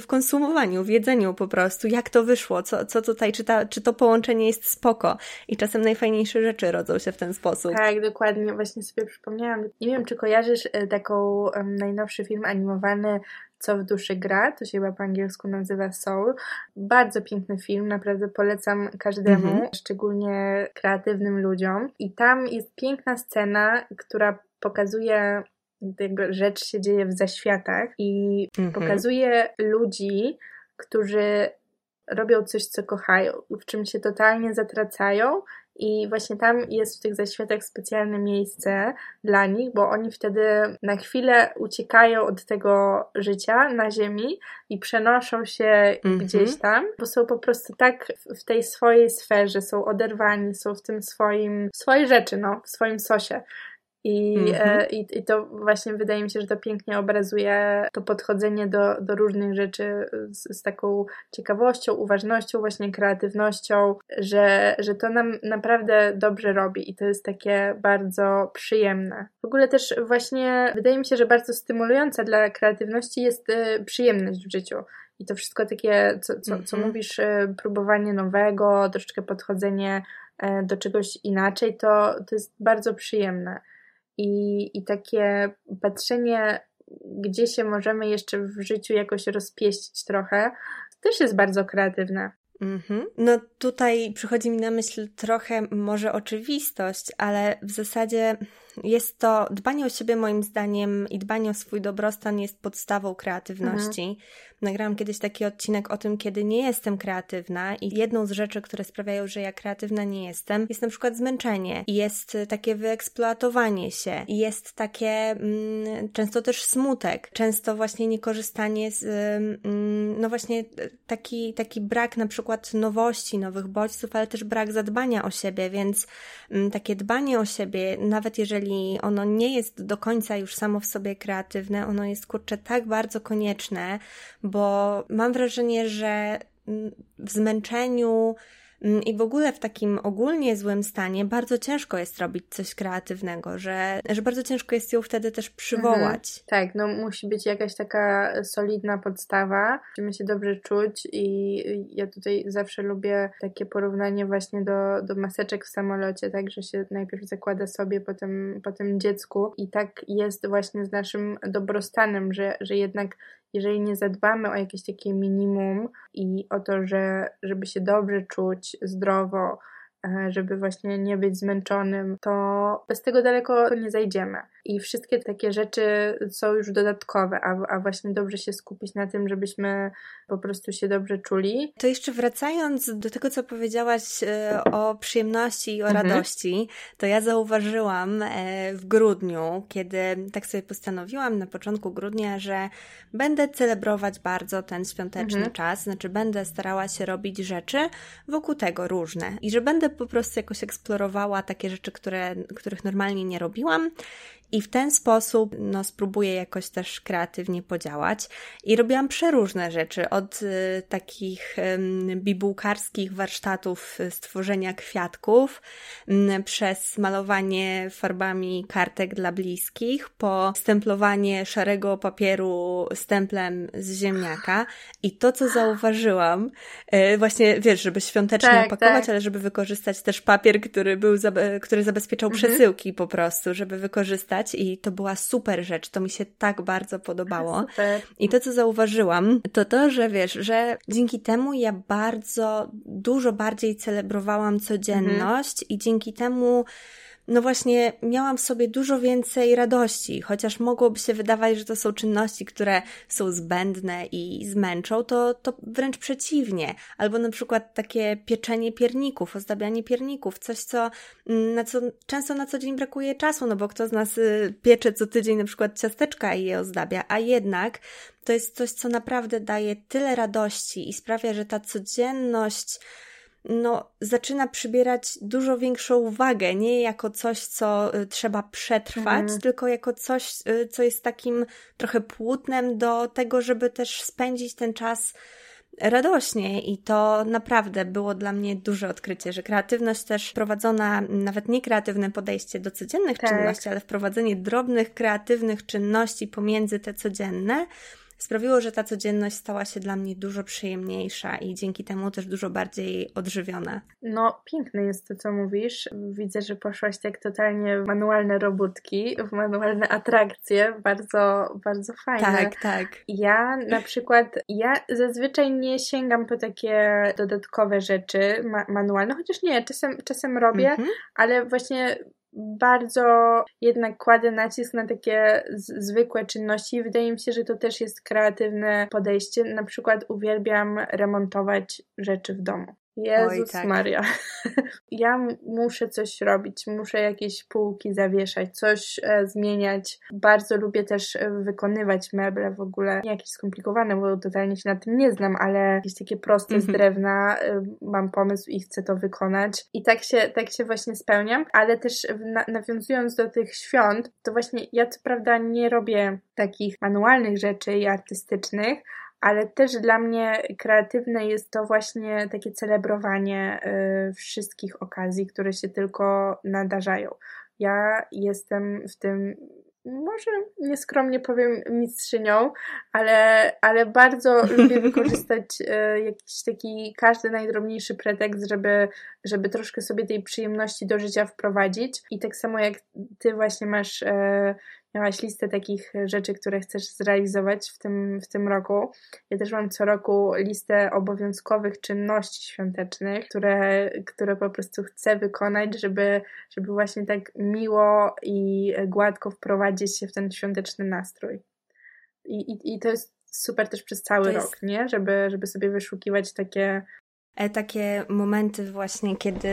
[SPEAKER 1] w konsumowaniu, w jedzeniu po prostu, jak to wyszło, co, co tutaj, czy, ta, czy to połączenie jest spoko i czasem najfajniejsze rzeczy rodzą się w ten sposób.
[SPEAKER 2] Tak, dokładnie, właśnie sobie przypomniałam, nie wiem, czy kojarzysz e, taką um, najnowszy film animowany co w duszy gra, to się chyba po angielsku nazywa Soul. Bardzo piękny film, naprawdę polecam każdemu, mm -hmm. szczególnie kreatywnym ludziom. I tam jest piękna scena, która pokazuje tego rzecz się dzieje w zaświatach i mhm. pokazuje ludzi, którzy robią coś, co kochają, w czym się totalnie zatracają i właśnie tam jest w tych zaświatach specjalne miejsce dla nich, bo oni wtedy na chwilę uciekają od tego życia na ziemi i przenoszą się mm -hmm. gdzieś tam, bo są po prostu tak w tej swojej sferze, są oderwani, są w tym swoim, swojej rzeczy, no, w swoim sosie. I, mm-hmm. i, I to właśnie wydaje mi się, że to pięknie obrazuje to podchodzenie do, do różnych rzeczy z, z taką ciekawością, uważnością, właśnie kreatywnością, że, że to nam naprawdę dobrze robi i to jest takie bardzo przyjemne. W ogóle też właśnie wydaje mi się, że bardzo stymulująca dla kreatywności jest y, przyjemność w życiu. I to wszystko takie, co, co, co mm-hmm. mówisz, y, próbowanie nowego, troszeczkę podchodzenie e, do czegoś inaczej, to, to jest bardzo przyjemne i, i takie patrzenie, gdzie się możemy jeszcze w życiu jakoś rozpieścić trochę, też jest bardzo kreatywne.
[SPEAKER 1] Mm-hmm. No tutaj przychodzi mi na myśl trochę może oczywistość, ale w zasadzie jest to dbanie o siebie moim zdaniem i dbanie o swój dobrostan jest podstawą kreatywności. Mhm. Nagrałam kiedyś taki odcinek o tym, kiedy nie jestem kreatywna i jedną z rzeczy, które sprawiają, że ja kreatywna nie jestem, jest na przykład zmęczenie jest takie wyeksploatowanie się jest takie mm, często też smutek, często właśnie niekorzystanie z mm, no właśnie taki, taki brak na przykład nowości, nowych bodźców, ale też brak zadbania o siebie, więc mm, takie dbanie o siebie, nawet jeżeli ono nie jest do końca już samo w sobie kreatywne, ono jest kurczę tak bardzo konieczne, bo mam wrażenie, że w zmęczeniu mm, i w ogóle w takim ogólnie złym stanie bardzo ciężko jest robić coś kreatywnego, że, że bardzo ciężko jest ją wtedy też przywołać.
[SPEAKER 2] Mhm. Tak, no musi być jakaś taka solidna podstawa, musimy się dobrze czuć i ja tutaj zawsze lubię takie porównanie właśnie do, do maseczek w samolocie, tak, że się najpierw zakłada sobie, potem, potem dziecku i tak jest właśnie z naszym dobrostanem, że, że jednak jeżeli nie zadbamy o jakieś takie minimum i o to, że żeby się dobrze czuć, zdrowo, żeby właśnie nie być zmęczonym, to bez tego daleko nie zajdziemy i wszystkie takie rzeczy są już dodatkowe, a, a właśnie dobrze się skupić na tym, żebyśmy po prostu się dobrze czuli.
[SPEAKER 1] To jeszcze wracając do tego, co powiedziałaś e, o przyjemności i o mhm. radości, to ja zauważyłam e, w grudniu, kiedy tak sobie postanowiłam na początku grudnia, że będę celebrować bardzo ten świąteczny mhm. czas, znaczy będę starała się robić rzeczy wokół tego różne i że będę po prostu jakoś eksplorowała takie rzeczy, które, których normalnie nie robiłam i w ten sposób no, spróbuję jakoś też kreatywnie podziałać. I robiłam przeróżne rzeczy, od y, takich y, bibułkarskich warsztatów stworzenia kwiatków, y, przez malowanie farbami kartek dla bliskich, po stemplowanie szarego papieru stemplem z ziemniaka. I to, co zauważyłam, y, właśnie wiesz, żeby świątecznie tak, opakować, tak. ale żeby wykorzystać też papier, który był, który zabezpieczał mhm. przesyłki po prostu, żeby wykorzystać i to była super rzecz, to mi się tak bardzo podobało. Super. I to, co zauważyłam, to to, że wiesz, że dzięki temu ja bardzo, dużo bardziej celebrowałam codzienność mhm. i dzięki temu no właśnie miałam w sobie dużo więcej radości, chociaż mogłoby się wydawać, że to są czynności, które są zbędne i zmęczą, to, to wręcz przeciwnie. Albo na przykład takie pieczenie pierników, ozdabianie pierników, coś, co, mm, na co często na co dzień brakuje czasu, no bo kto z nas y, piecze co tydzień na przykład ciasteczka i je ozdabia, a jednak to jest coś, co naprawdę daje tyle radości i sprawia, że ta codzienność no, zaczyna przybierać dużo większą wagę, nie jako coś, co y, trzeba przetrwać, mhm. tylko jako coś, y, co jest takim trochę płótnem do tego, żeby też spędzić ten czas radośnie i to naprawdę było dla mnie duże odkrycie, że kreatywność też prowadzona, nawet nie kreatywne podejście do codziennych tak. czynności, ale wprowadzenie drobnych, kreatywnych czynności pomiędzy te codzienne sprawiło, że ta codzienność stała się dla mnie dużo przyjemniejsza i dzięki temu też dużo bardziej odżywiona.
[SPEAKER 2] No, piękne jest to, co mówisz. Widzę, że poszłaś tak totalnie w manualne robótki, w manualne atrakcje. Bardzo, bardzo fajne.
[SPEAKER 1] Tak, tak.
[SPEAKER 2] Ja na przykład, ja zazwyczaj nie sięgam po takie dodatkowe rzeczy ma manualne, chociaż nie, czasem, czasem robię, mm -hmm. ale właśnie bardzo jednak kładę nacisk na takie zwykłe czynności i wydaje mi się, że to też jest kreatywne podejście. Na przykład uwielbiam remontować rzeczy w domu. Jezus Oj, tak. Maria. ja muszę coś robić, muszę jakieś półki zawieszać, coś e, zmieniać. Bardzo lubię też e, wykonywać meble w ogóle. Nie jakieś skomplikowane, bo totalnie się na tym nie znam, ale jakieś takie proste z mhm. drewna. E, mam pomysł i chcę to wykonać. I tak się, tak się właśnie spełniam, ale też na, nawiązując do tych świąt, to właśnie ja co prawda nie robię takich manualnych rzeczy i artystycznych, ale też dla mnie kreatywne jest to właśnie takie celebrowanie y, wszystkich okazji, które się tylko nadarzają. Ja jestem w tym może nieskromnie powiem mistrzynią, ale, ale bardzo lubię wykorzystać e, jakiś taki każdy najdrobniejszy pretekst, żeby, żeby troszkę sobie tej przyjemności do życia wprowadzić. I tak samo jak ty właśnie masz e, miałaś listę takich rzeczy, które chcesz zrealizować w tym, w tym roku. Ja też mam co roku listę obowiązkowych czynności świątecznych, które, które po prostu chcę wykonać, żeby, żeby właśnie tak miło i gładko wprowadzić się w ten świąteczny nastrój. I, i, i to jest super też przez cały jest... rok, nie? Żeby, żeby sobie wyszukiwać takie
[SPEAKER 1] e, takie momenty właśnie, kiedy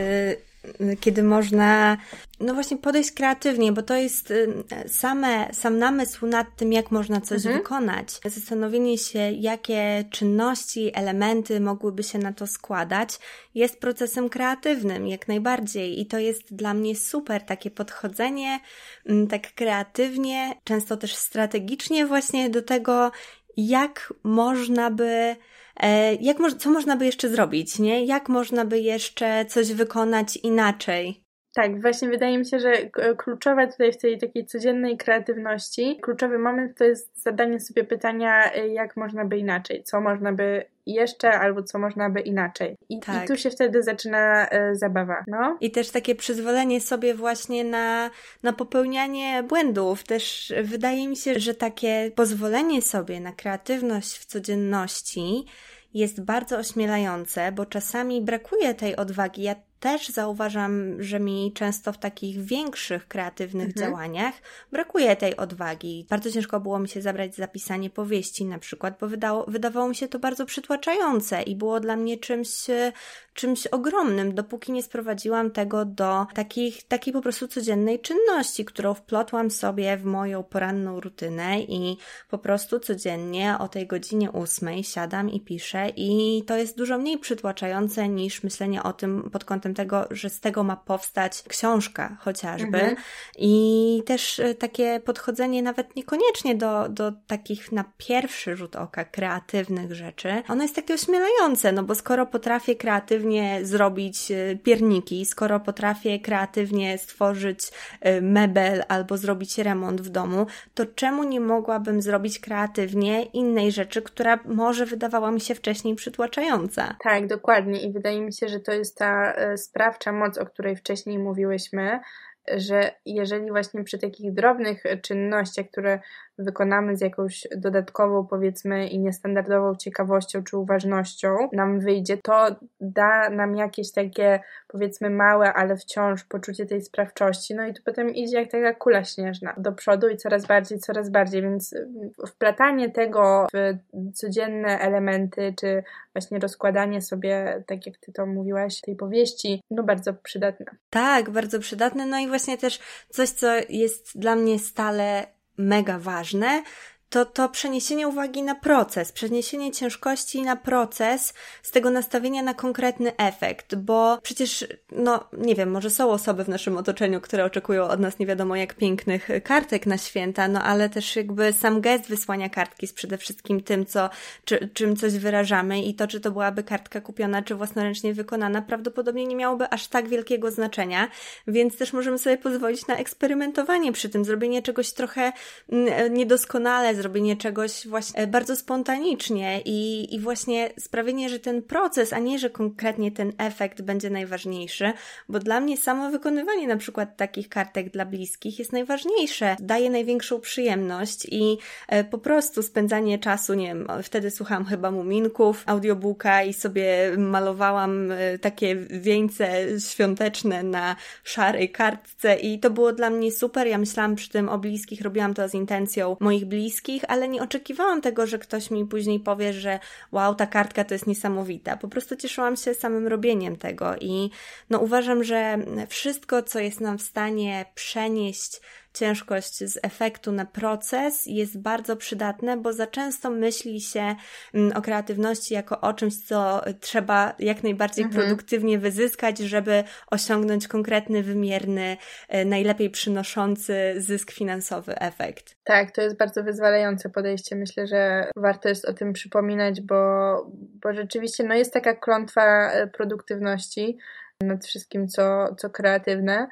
[SPEAKER 1] kiedy można, no właśnie podejść kreatywnie, bo to jest y, same, sam namysł nad tym, jak można coś mhm. wykonać. Zastanowienie się, jakie czynności, elementy mogłyby się na to składać, jest procesem kreatywnym, jak najbardziej. I to jest dla mnie super, takie podchodzenie mm, tak kreatywnie, często też strategicznie właśnie do tego, jak można by E, jak, co można by jeszcze zrobić, nie? Jak można by jeszcze coś wykonać inaczej?
[SPEAKER 2] Tak, właśnie wydaje mi się, że kluczowe tutaj w tej takiej codziennej kreatywności, kluczowy moment to jest zadanie sobie pytania, e, jak można by inaczej, co można by jeszcze, albo co można by inaczej. I, tak. i tu się wtedy zaczyna e, zabawa. No.
[SPEAKER 1] I też takie przyzwolenie sobie właśnie na, na popełnianie błędów. Też wydaje mi się, że takie pozwolenie sobie na kreatywność w codzienności jest bardzo ośmielające, bo czasami brakuje tej odwagi. Ja też zauważam, że mi często w takich większych, kreatywnych mhm. działaniach brakuje tej odwagi. Bardzo ciężko było mi się zabrać za pisanie powieści na przykład, bo wydało, wydawało mi się to bardzo przytłaczające i było dla mnie czymś, czymś ogromnym, dopóki nie sprowadziłam tego do takich, takiej po prostu codziennej czynności, którą wplotłam sobie w moją poranną rutynę i po prostu codziennie o tej godzinie ósmej siadam i piszę i to jest dużo mniej przytłaczające niż myślenie o tym pod kątem tego, że z tego ma powstać książka chociażby. Mhm. I też e, takie podchodzenie nawet niekoniecznie do, do takich na pierwszy rzut oka kreatywnych rzeczy, ono jest takie ośmielające, no bo skoro potrafię kreatywnie zrobić e, pierniki, skoro potrafię kreatywnie stworzyć e, mebel albo zrobić remont w domu, to czemu nie mogłabym zrobić kreatywnie innej rzeczy, która może wydawała mi się wcześniej przytłaczająca?
[SPEAKER 2] Tak, dokładnie. I wydaje mi się, że to jest ta sprawcza moc, o której wcześniej mówiłyśmy, że jeżeli właśnie przy takich drobnych czynnościach, które wykonamy z jakąś dodatkową, powiedzmy, i niestandardową ciekawością czy uważnością nam wyjdzie, to da nam jakieś takie, powiedzmy, małe, ale wciąż poczucie tej sprawczości. No i tu potem idzie jak taka kula śnieżna do przodu i coraz bardziej, coraz bardziej. Więc wplatanie tego w codzienne elementy, czy właśnie rozkładanie sobie, tak jak ty to mówiłaś, tej powieści, no bardzo przydatne.
[SPEAKER 1] Tak, bardzo przydatne. No i właśnie też coś, co jest dla mnie stale mega ważne, to to przeniesienie uwagi na proces, przeniesienie ciężkości na proces z tego nastawienia na konkretny efekt, bo przecież, no nie wiem, może są osoby w naszym otoczeniu, które oczekują od nas nie wiadomo jak pięknych kartek na święta, no ale też jakby sam gest wysłania kartki jest przede wszystkim tym, co, czy, czym coś wyrażamy i to, czy to byłaby kartka kupiona, czy własnoręcznie wykonana, prawdopodobnie nie miałoby aż tak wielkiego znaczenia, więc też możemy sobie pozwolić na eksperymentowanie przy tym, zrobienie czegoś trochę mm, niedoskonale, zrobienie czegoś właśnie bardzo spontanicznie i, i właśnie sprawienie, że ten proces, a nie, że konkretnie ten efekt będzie najważniejszy, bo dla mnie samo wykonywanie na przykład takich kartek dla bliskich jest najważniejsze, daje największą przyjemność i e, po prostu spędzanie czasu, nie wiem, wtedy słuchałam chyba Muminków, audiobooka i sobie malowałam e, takie wieńce świąteczne na szarej kartce i to było dla mnie super. Ja myślałam przy tym o bliskich, robiłam to z intencją moich bliskich, wszystkich, ale nie oczekiwałam tego, że ktoś mi później powie, że wow, ta kartka to jest niesamowita. Po prostu cieszyłam się samym robieniem tego i no uważam, że wszystko, co jest nam w stanie przenieść ciężkość z efektu na proces jest bardzo przydatne, bo za często myśli się mm, o kreatywności jako o czymś, co trzeba jak najbardziej mhm. produktywnie wyzyskać, żeby osiągnąć konkretny, wymierny, e, najlepiej przynoszący zysk finansowy efekt.
[SPEAKER 2] Tak, to jest bardzo wyzwalające podejście. Myślę, że warto jest o tym przypominać, bo, bo rzeczywiście no jest taka klątwa e, produktywności nad wszystkim, co, co kreatywne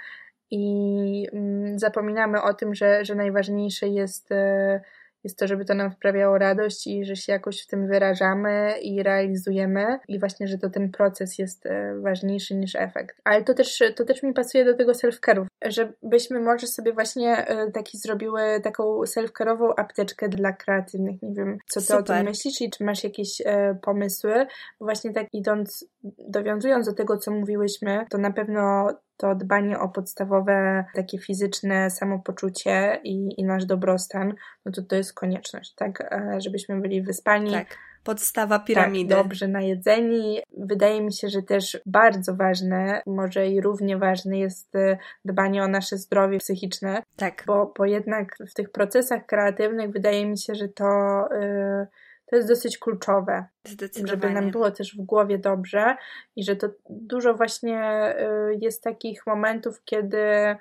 [SPEAKER 2] i mm, zapominamy o tym, że, że najważniejsze jest, e, jest to, żeby to nam wprawiało radość i że się jakoś w tym wyrażamy i realizujemy i właśnie, że to ten proces jest e, ważniejszy niż efekt. Ale to też, to też mi pasuje do tego self-care'u, żebyśmy może sobie właśnie e, taki zrobiły taką self-care'ową apteczkę dla kreatywnych. Nie wiem, co ty Super. o tym myślisz i czy masz jakieś pomysły, bo właśnie tak idąc, dowiązując do tego, co mówiłyśmy, to na pewno to dbanie o podstawowe takie fizyczne samopoczucie i, i nasz dobrostan, no to to jest konieczność, tak? E, żebyśmy byli wyspani.
[SPEAKER 1] Tak. Podstawa piramidy.
[SPEAKER 2] Tak, dobrze najedzeni. Wydaje mi się, że też bardzo ważne, może i równie ważne jest e, dbanie o nasze zdrowie psychiczne.
[SPEAKER 1] Tak.
[SPEAKER 2] Bo, bo jednak w tych procesach kreatywnych wydaje mi się, że to. Yy, to jest dosyć kluczowe, żeby nam było też w głowie dobrze i że to dużo właśnie y, jest takich momentów, kiedy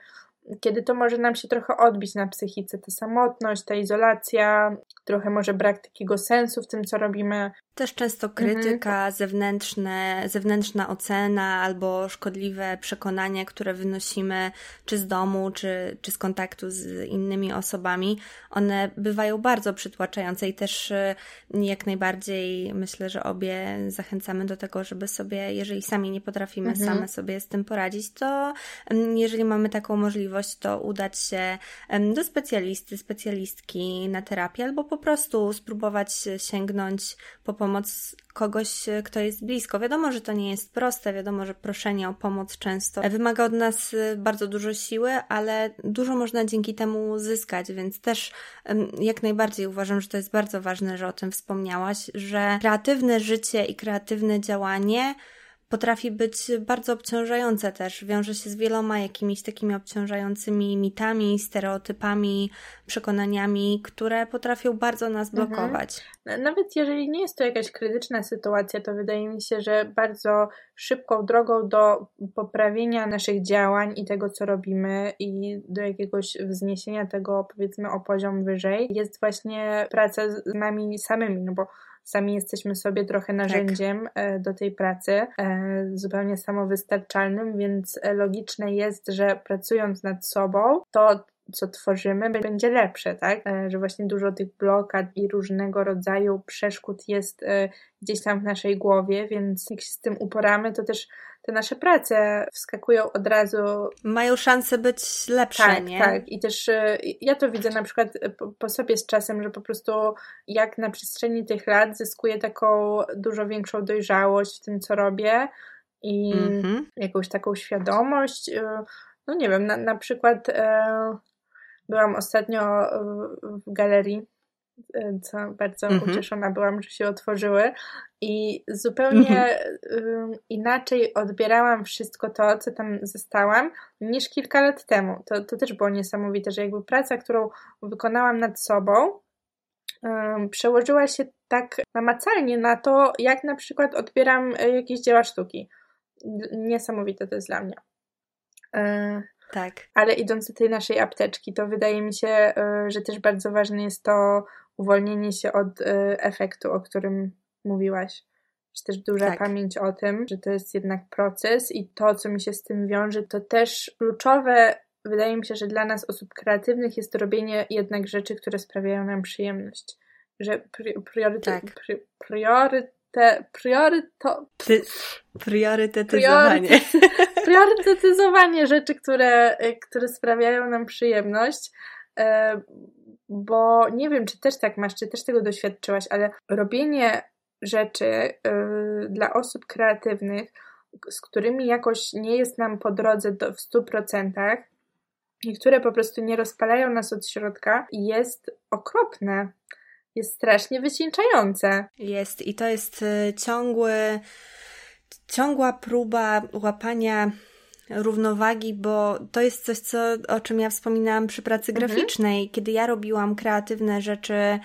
[SPEAKER 2] kiedy to może nam się trochę odbić na psychice, ta samotność, ta izolacja, trochę może brak takiego sensu w tym, co robimy.
[SPEAKER 1] Też często krytyka, mhm. zewnętrzne, zewnętrzna ocena albo szkodliwe przekonania, które wynosimy czy z domu, czy, czy z kontaktu z innymi osobami, one bywają bardzo przytłaczające i też y, jak najbardziej myślę, że obie zachęcamy do tego, żeby sobie, jeżeli sami nie potrafimy mhm. same sobie z tym poradzić, to jeżeli mamy taką możliwość, to udać się do specjalisty, specjalistki na terapię albo po prostu spróbować sięgnąć po pomoc kogoś, kto jest blisko. Wiadomo, że to nie jest proste, wiadomo, że proszenie o pomoc często wymaga od nas bardzo dużo siły, ale dużo można dzięki temu zyskać, więc też jak najbardziej uważam, że to jest bardzo ważne, że o tym wspomniałaś, że kreatywne życie i kreatywne działanie potrafi być bardzo obciążające też. Wiąże się z wieloma jakimiś takimi obciążającymi mitami, stereotypami, przekonaniami, które potrafią bardzo nas mhm. blokować.
[SPEAKER 2] Mhm. Nawet jeżeli nie jest to jakaś krytyczna sytuacja, to wydaje mi się, że bardzo szybką drogą do poprawienia naszych działań i tego, co robimy, i do jakiegoś wzniesienia tego, powiedzmy, o poziom wyżej, jest właśnie praca z nami samymi, no bo Sami jesteśmy sobie trochę tak. narzędziem tak. do tej pracy, e, zupełnie samowystarczalnym, więc logiczne jest, że pracując nad sobą, to co tworzymy, będzie lepsze, tak? E, że właśnie dużo tych blokad i różnego rodzaju przeszkód jest gdzieś tam w naszej głowie, więc jak się z tym uporamy, to też te nasze prace wskakują od razu.
[SPEAKER 1] Mają szansę być lepsze,
[SPEAKER 2] tak,
[SPEAKER 1] nie?
[SPEAKER 2] Tak, i też y, ja to widzę na przykład po, sobie z czasem, że po prostu jak na przestrzeni tych lat zyskuję taką dużo większą dojrzałość w tym, co robię i mm-hmm. jakąś taką świadomość. No nie wiem, na, na przykład e, byłam ostatnio w galerii co bardzo mhm. ucieszona byłam, że się otworzyły i zupełnie mhm. inaczej odbierałam wszystko to, co tam zostałam, niż kilka lat temu. To, to też było niesamowite, że jakby praca, którą wykonałam nad sobą, przełożyła się tak namacalnie na to, jak na przykład odbieram e, jakieś dzieła sztuki. Niesamowite to jest dla mnie.
[SPEAKER 1] E, tak.
[SPEAKER 2] Ale idąc do tej naszej apteczki, to wydaje mi się, e, że też bardzo ważne jest to uwolnienie się od y, efektu, o którym mówiłaś. Że też duża tak. pamięć o tym, że to jest jednak proces i to, co mi się z tym wiąże, to też kluczowe. Wydaje mi się, że dla nas, osób kreatywnych, jest robienie jednak rzeczy, które sprawiają nam przyjemność. Że pri priorytet, tak. pri prioryte, prioryto,
[SPEAKER 1] Ty, priorytetyzowanie.
[SPEAKER 2] Priorytetyzowanie rzeczy, które, y, które sprawiają nam przyjemność, e, bo nie wiem, czy też tak masz, czy też tego doświadczyłaś, ale robienie rzeczy yy, dla osób kreatywnych, z którymi jakoś nie jest nam po drodze do, w 100%, i które po prostu nie rozpalają nas od środka, jest okropne. Jest strasznie wycieńczające.
[SPEAKER 1] Jest i to jest y, ciągły, ciągła próba łapania równowagi, bo to jest coś, co, o czym ja wspominałam przy pracy mhm. graficznej, kiedy ja robiłam kreatywne rzeczy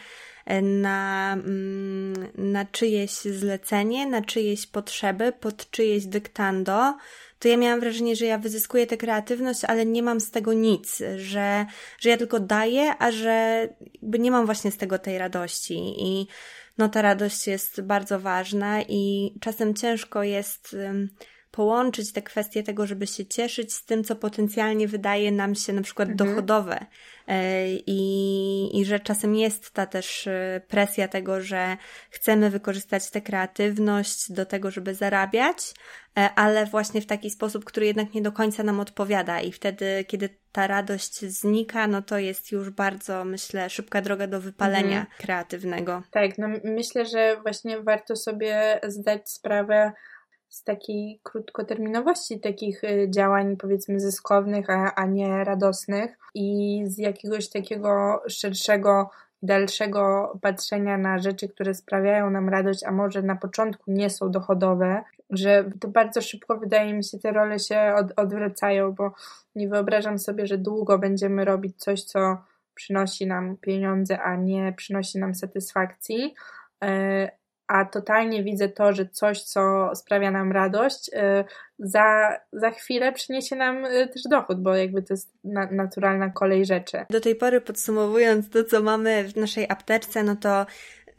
[SPEAKER 1] e, na, mm, na czyjeś zlecenie, na czyjeś potrzeby, pod czyjeś dyktando, to ja miałam wrażenie, że ja wyzyskuję tę kreatywność, ale nie mam z tego nic, że, że ja tylko daję, a że nie mam właśnie z tego tej radości i no ta radość jest bardzo ważna i czasem ciężko jest połączyć te kwestie tego, żeby się cieszyć z tym, co potencjalnie wydaje nam się na przykład mhm. dochodowe. E, I, I że czasem jest ta też e, presja tego, że chcemy wykorzystać tę kreatywność do tego, żeby zarabiać, e, ale właśnie w taki sposób, który jednak nie do końca nam odpowiada. I wtedy, kiedy ta radość znika, no to jest już bardzo, myślę, szybka droga do wypalenia mhm. kreatywnego.
[SPEAKER 2] Tak, no myślę, że właśnie warto sobie zdać sprawę z takiej krótkoterminowości takich y, działań, powiedzmy, zyskownych, a, a nie radosnych i z jakiegoś takiego szerszego, dalszego patrzenia na rzeczy, które sprawiają nam radość, a może na początku nie są dochodowe, że to bardzo szybko wydaje mi się, te role się od, odwracają, bo nie wyobrażam sobie, że długo będziemy robić coś, co przynosi nam pieniądze, a nie przynosi nam satysfakcji. E, a totalnie widzę to, że coś, co sprawia nam radość, y, za, za chwilę przyniesie nam y, też dochód, bo jakby to jest na, naturalna kolej rzeczy.
[SPEAKER 1] Do tej pory podsumowując to, co mamy w naszej apteczce, no to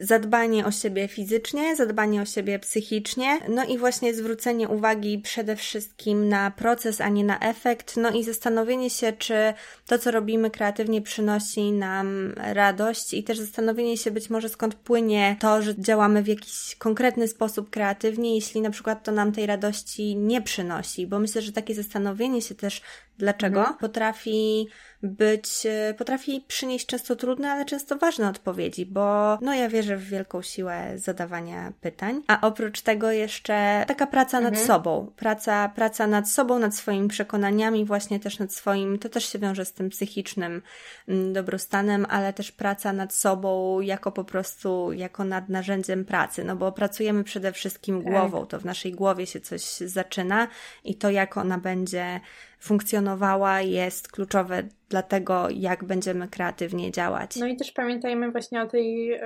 [SPEAKER 1] zadbanie o siebie fizycznie, zadbanie o siebie psychicznie, no i właśnie zwrócenie uwagi przede wszystkim na proces, a nie na efekt, no i zastanowienie się, czy to, co robimy kreatywnie przynosi nam radość i też zastanowienie się być może skąd płynie to, że działamy w jakiś konkretny sposób kreatywnie, jeśli na przykład to nam tej radości nie przynosi, bo myślę, że takie zastanowienie się też dlaczego mhm. potrafi być, e, potrafi przynieść często trudne, ale często ważne odpowiedzi, bo no ja wierzę w wielką siłę zadawania pytań, a oprócz tego jeszcze taka praca mhm. nad sobą, praca, praca nad sobą, nad swoimi przekonaniami, właśnie też nad swoim, to też się wiąże z tym psychicznym dobrostanem, ale też praca nad sobą jako po prostu, jako nad narzędziem pracy, no bo pracujemy przede wszystkim tak. głową, to w naszej głowie się coś zaczyna i to jak ona będzie funkcjonowała jest kluczowe dla tego, jak będziemy kreatywnie działać.
[SPEAKER 2] No i też pamiętajmy właśnie o tej e,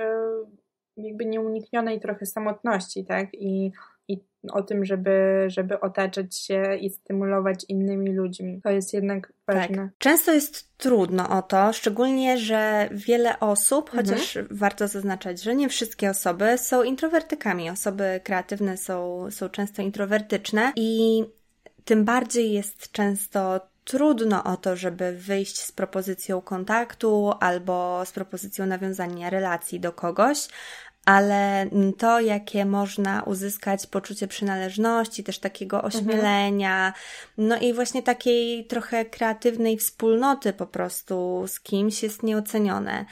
[SPEAKER 2] jakby nieuniknionej trochę samotności, tak? I, i o tym, żeby, żeby otaczać się i stymulować innymi ludźmi. To jest jednak ważne. Tak.
[SPEAKER 1] Często jest trudno o to, szczególnie, że wiele osób, mhm. chociaż warto zaznaczać, że nie wszystkie osoby są introwertykami. Osoby kreatywne są, są często introwertyczne i tym bardziej jest często trudno o to, żeby wyjść z propozycją kontaktu albo z propozycją nawiązania relacji do kogoś, ale to, jakie można uzyskać poczucie przynależności, też takiego mhm. ośmielenia, mhm. no i właśnie takiej trochę kreatywnej wspólnoty po prostu z kimś jest nieocenione.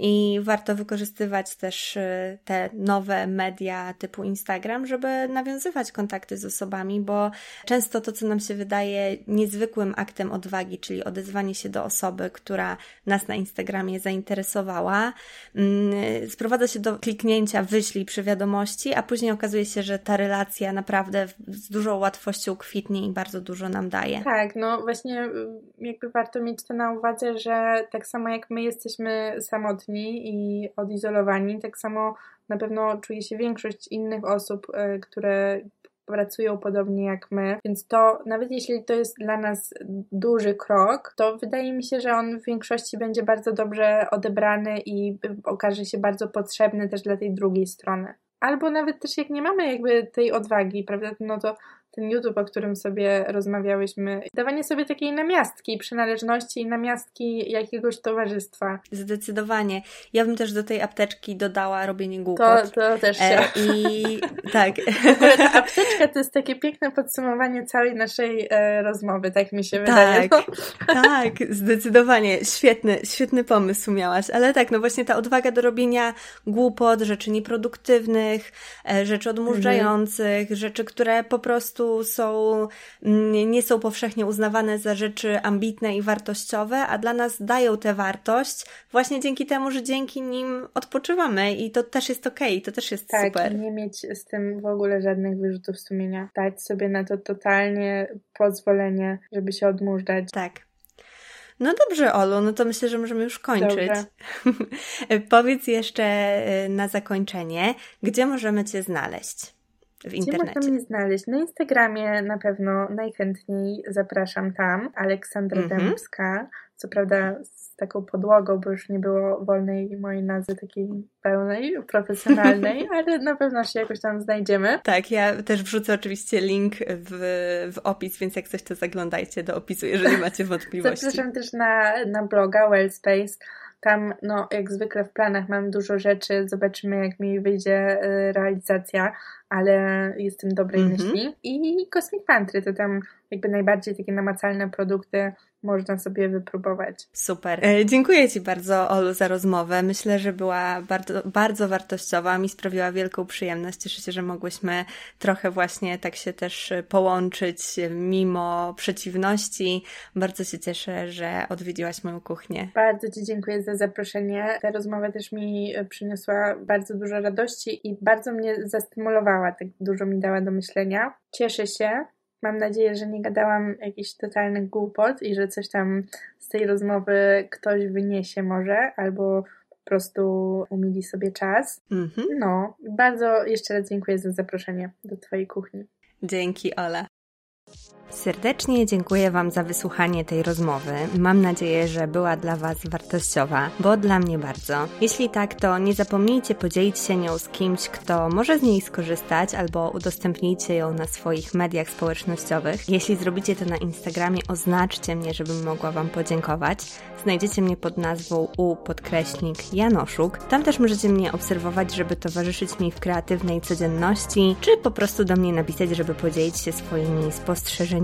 [SPEAKER 1] I warto wykorzystywać też y, te nowe media typu Instagram, żeby nawiązywać kontakty z osobami, bo często to, co nam się wydaje niezwykłym aktem odwagi, czyli odezwanie się do osoby, która nas na Instagramie zainteresowała, mm, sprowadza się do kliknięcia wyślij przy wiadomości, a później okazuje się, że ta relacja naprawdę z dużą łatwością kwitnie i bardzo dużo nam daje.
[SPEAKER 2] Tak, no właśnie y, jakby warto mieć to na uwadze, że tak samo jak my jesteśmy samotni, samotni i odizolowani. Tak samo na pewno czuje się większość innych osób, e, które pracują podobnie jak my, więc to nawet jeśli to jest dla nas duży krok, to wydaje mi się, że on w większości będzie bardzo dobrze odebrany i okaże się bardzo potrzebny też dla tej drugiej strony. Albo nawet też jak nie mamy jakby tej odwagi, prawda, no to ten YouTube, o którym sobie rozmawiałyśmy, dawanie sobie takiej namiastki przynależności i namiastki jakiegoś towarzystwa.
[SPEAKER 1] Zdecydowanie. Ja bym też do tej apteczki dodała robienie głupot.
[SPEAKER 2] To, to też się. E,
[SPEAKER 1] I tak.
[SPEAKER 2] ta apteczka to jest takie piękne podsumowanie całej naszej e, rozmowy, tak mi się wydaje.
[SPEAKER 1] Tak, tak, zdecydowanie. Świetny, świetny pomysł miałaś. Ale tak, no właśnie ta odwaga do robienia głupot, rzeczy nieproduktywnych, e, rzeczy odmurzających, mhm. rzeczy, które po prostu prostu są, mm, nie są powszechnie uznawane za rzeczy ambitne i wartościowe, a dla nas dają tę wartość właśnie dzięki temu, że dzięki nim odpoczywamy i to też jest okej, okay, to też jest
[SPEAKER 2] tak,
[SPEAKER 1] super.
[SPEAKER 2] Tak, nie mieć z tym w ogóle żadnych wyrzutów sumienia. Dać sobie na to totalnie pozwolenie, żeby się odmurzać.
[SPEAKER 1] Tak. No dobrze, Olu, no to myślę, że możemy już kończyć. Powiedz jeszcze e, na zakończenie, gdzie możemy Cię znaleźć w internecie?
[SPEAKER 2] Gdzie można mnie znaleźć? Na Instagramie na pewno najchętniej zapraszam tam. Aleksandra -hmm. Dębska. Co prawda taką podłogą, bo już nie było wolnej mojej nazwy takiej pełnej, profesjonalnej, ale na pewno się jakoś tam znajdziemy.
[SPEAKER 1] Tak, ja też wrzucę oczywiście link w, w opis, więc jak coś to zaglądajcie do opisu, jeżeli macie wątpliwości.
[SPEAKER 2] Zapraszam też na, na bloga Wellspace. Tam, no, jak zwykle w planach mam dużo rzeczy, zobaczymy, jak mi wyjdzie y, realizacja, ale jestem dobrej mm -hmm. myśli. I Cosmic Pantry to tam jakby najbardziej takie namacalne produkty można sobie wypróbować.
[SPEAKER 1] Super. E, dziękuję Ci bardzo, Olu, za rozmowę. Myślę, że była bardzo, bardzo wartościowa. Mi sprawiła wielką przyjemność. Cieszę się, że mogłyśmy trochę właśnie tak się też połączyć mimo przeciwności. Bardzo się cieszę, że odwiedziłaś moją kuchnię.
[SPEAKER 2] Bardzo Ci dziękuję za zaproszenie. Ta rozmowa też mi przyniosła bardzo dużo radości i bardzo mnie zastymulowała. Tak dużo mi dała do myślenia. Cieszę się, Mam nadzieję, że nie gadałam jakichś totalnych głupot i że coś tam z tej rozmowy ktoś wyniesie może, albo po prostu umili sobie czas. Mm-hmm. No, bardzo jeszcze raz dziękuję za zaproszenie do Twojej kuchni.
[SPEAKER 1] Dzięki, Ola. Serdecznie dziękuję Wam za wysłuchanie tej rozmowy. Mam nadzieję, że była dla Was wartościowa, bo dla mnie bardzo. Jeśli tak, to nie zapomnijcie podzielić się nią z kimś, kto może z niej skorzystać, albo udostępnijcie ją na swoich mediach społecznościowych. Jeśli zrobicie to na Instagramie, oznaczcie mnie, żebym mogła Wam podziękować. Znajdziecie mnie pod nazwą u podkreśnik Janoszuk. Tam też możecie mnie obserwować, żeby towarzyszyć mi w kreatywnej codzienności, czy po prostu do mnie napisać, żeby podzielić się swoimi spostrzeżeniami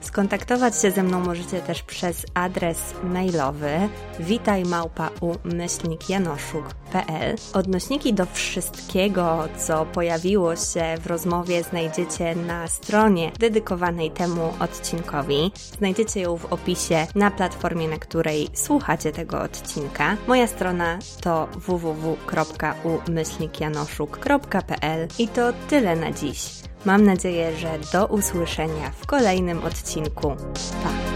[SPEAKER 1] Skontaktować się ze mną możecie też przez adres mailowy witajmałpa.umyślnikjanoszuk.pl Odnośniki do wszystkiego, co pojawiło się w rozmowie znajdziecie na stronie dedykowanej temu odcinkowi. Znajdziecie ją w opisie na platformie, na której słuchacie tego odcinka. Moja strona to www.umyślnikjanoszuk.pl i to tyle na dziś. Mam nadzieję, że do usłyszenia w kolejnym odcinku. Pa!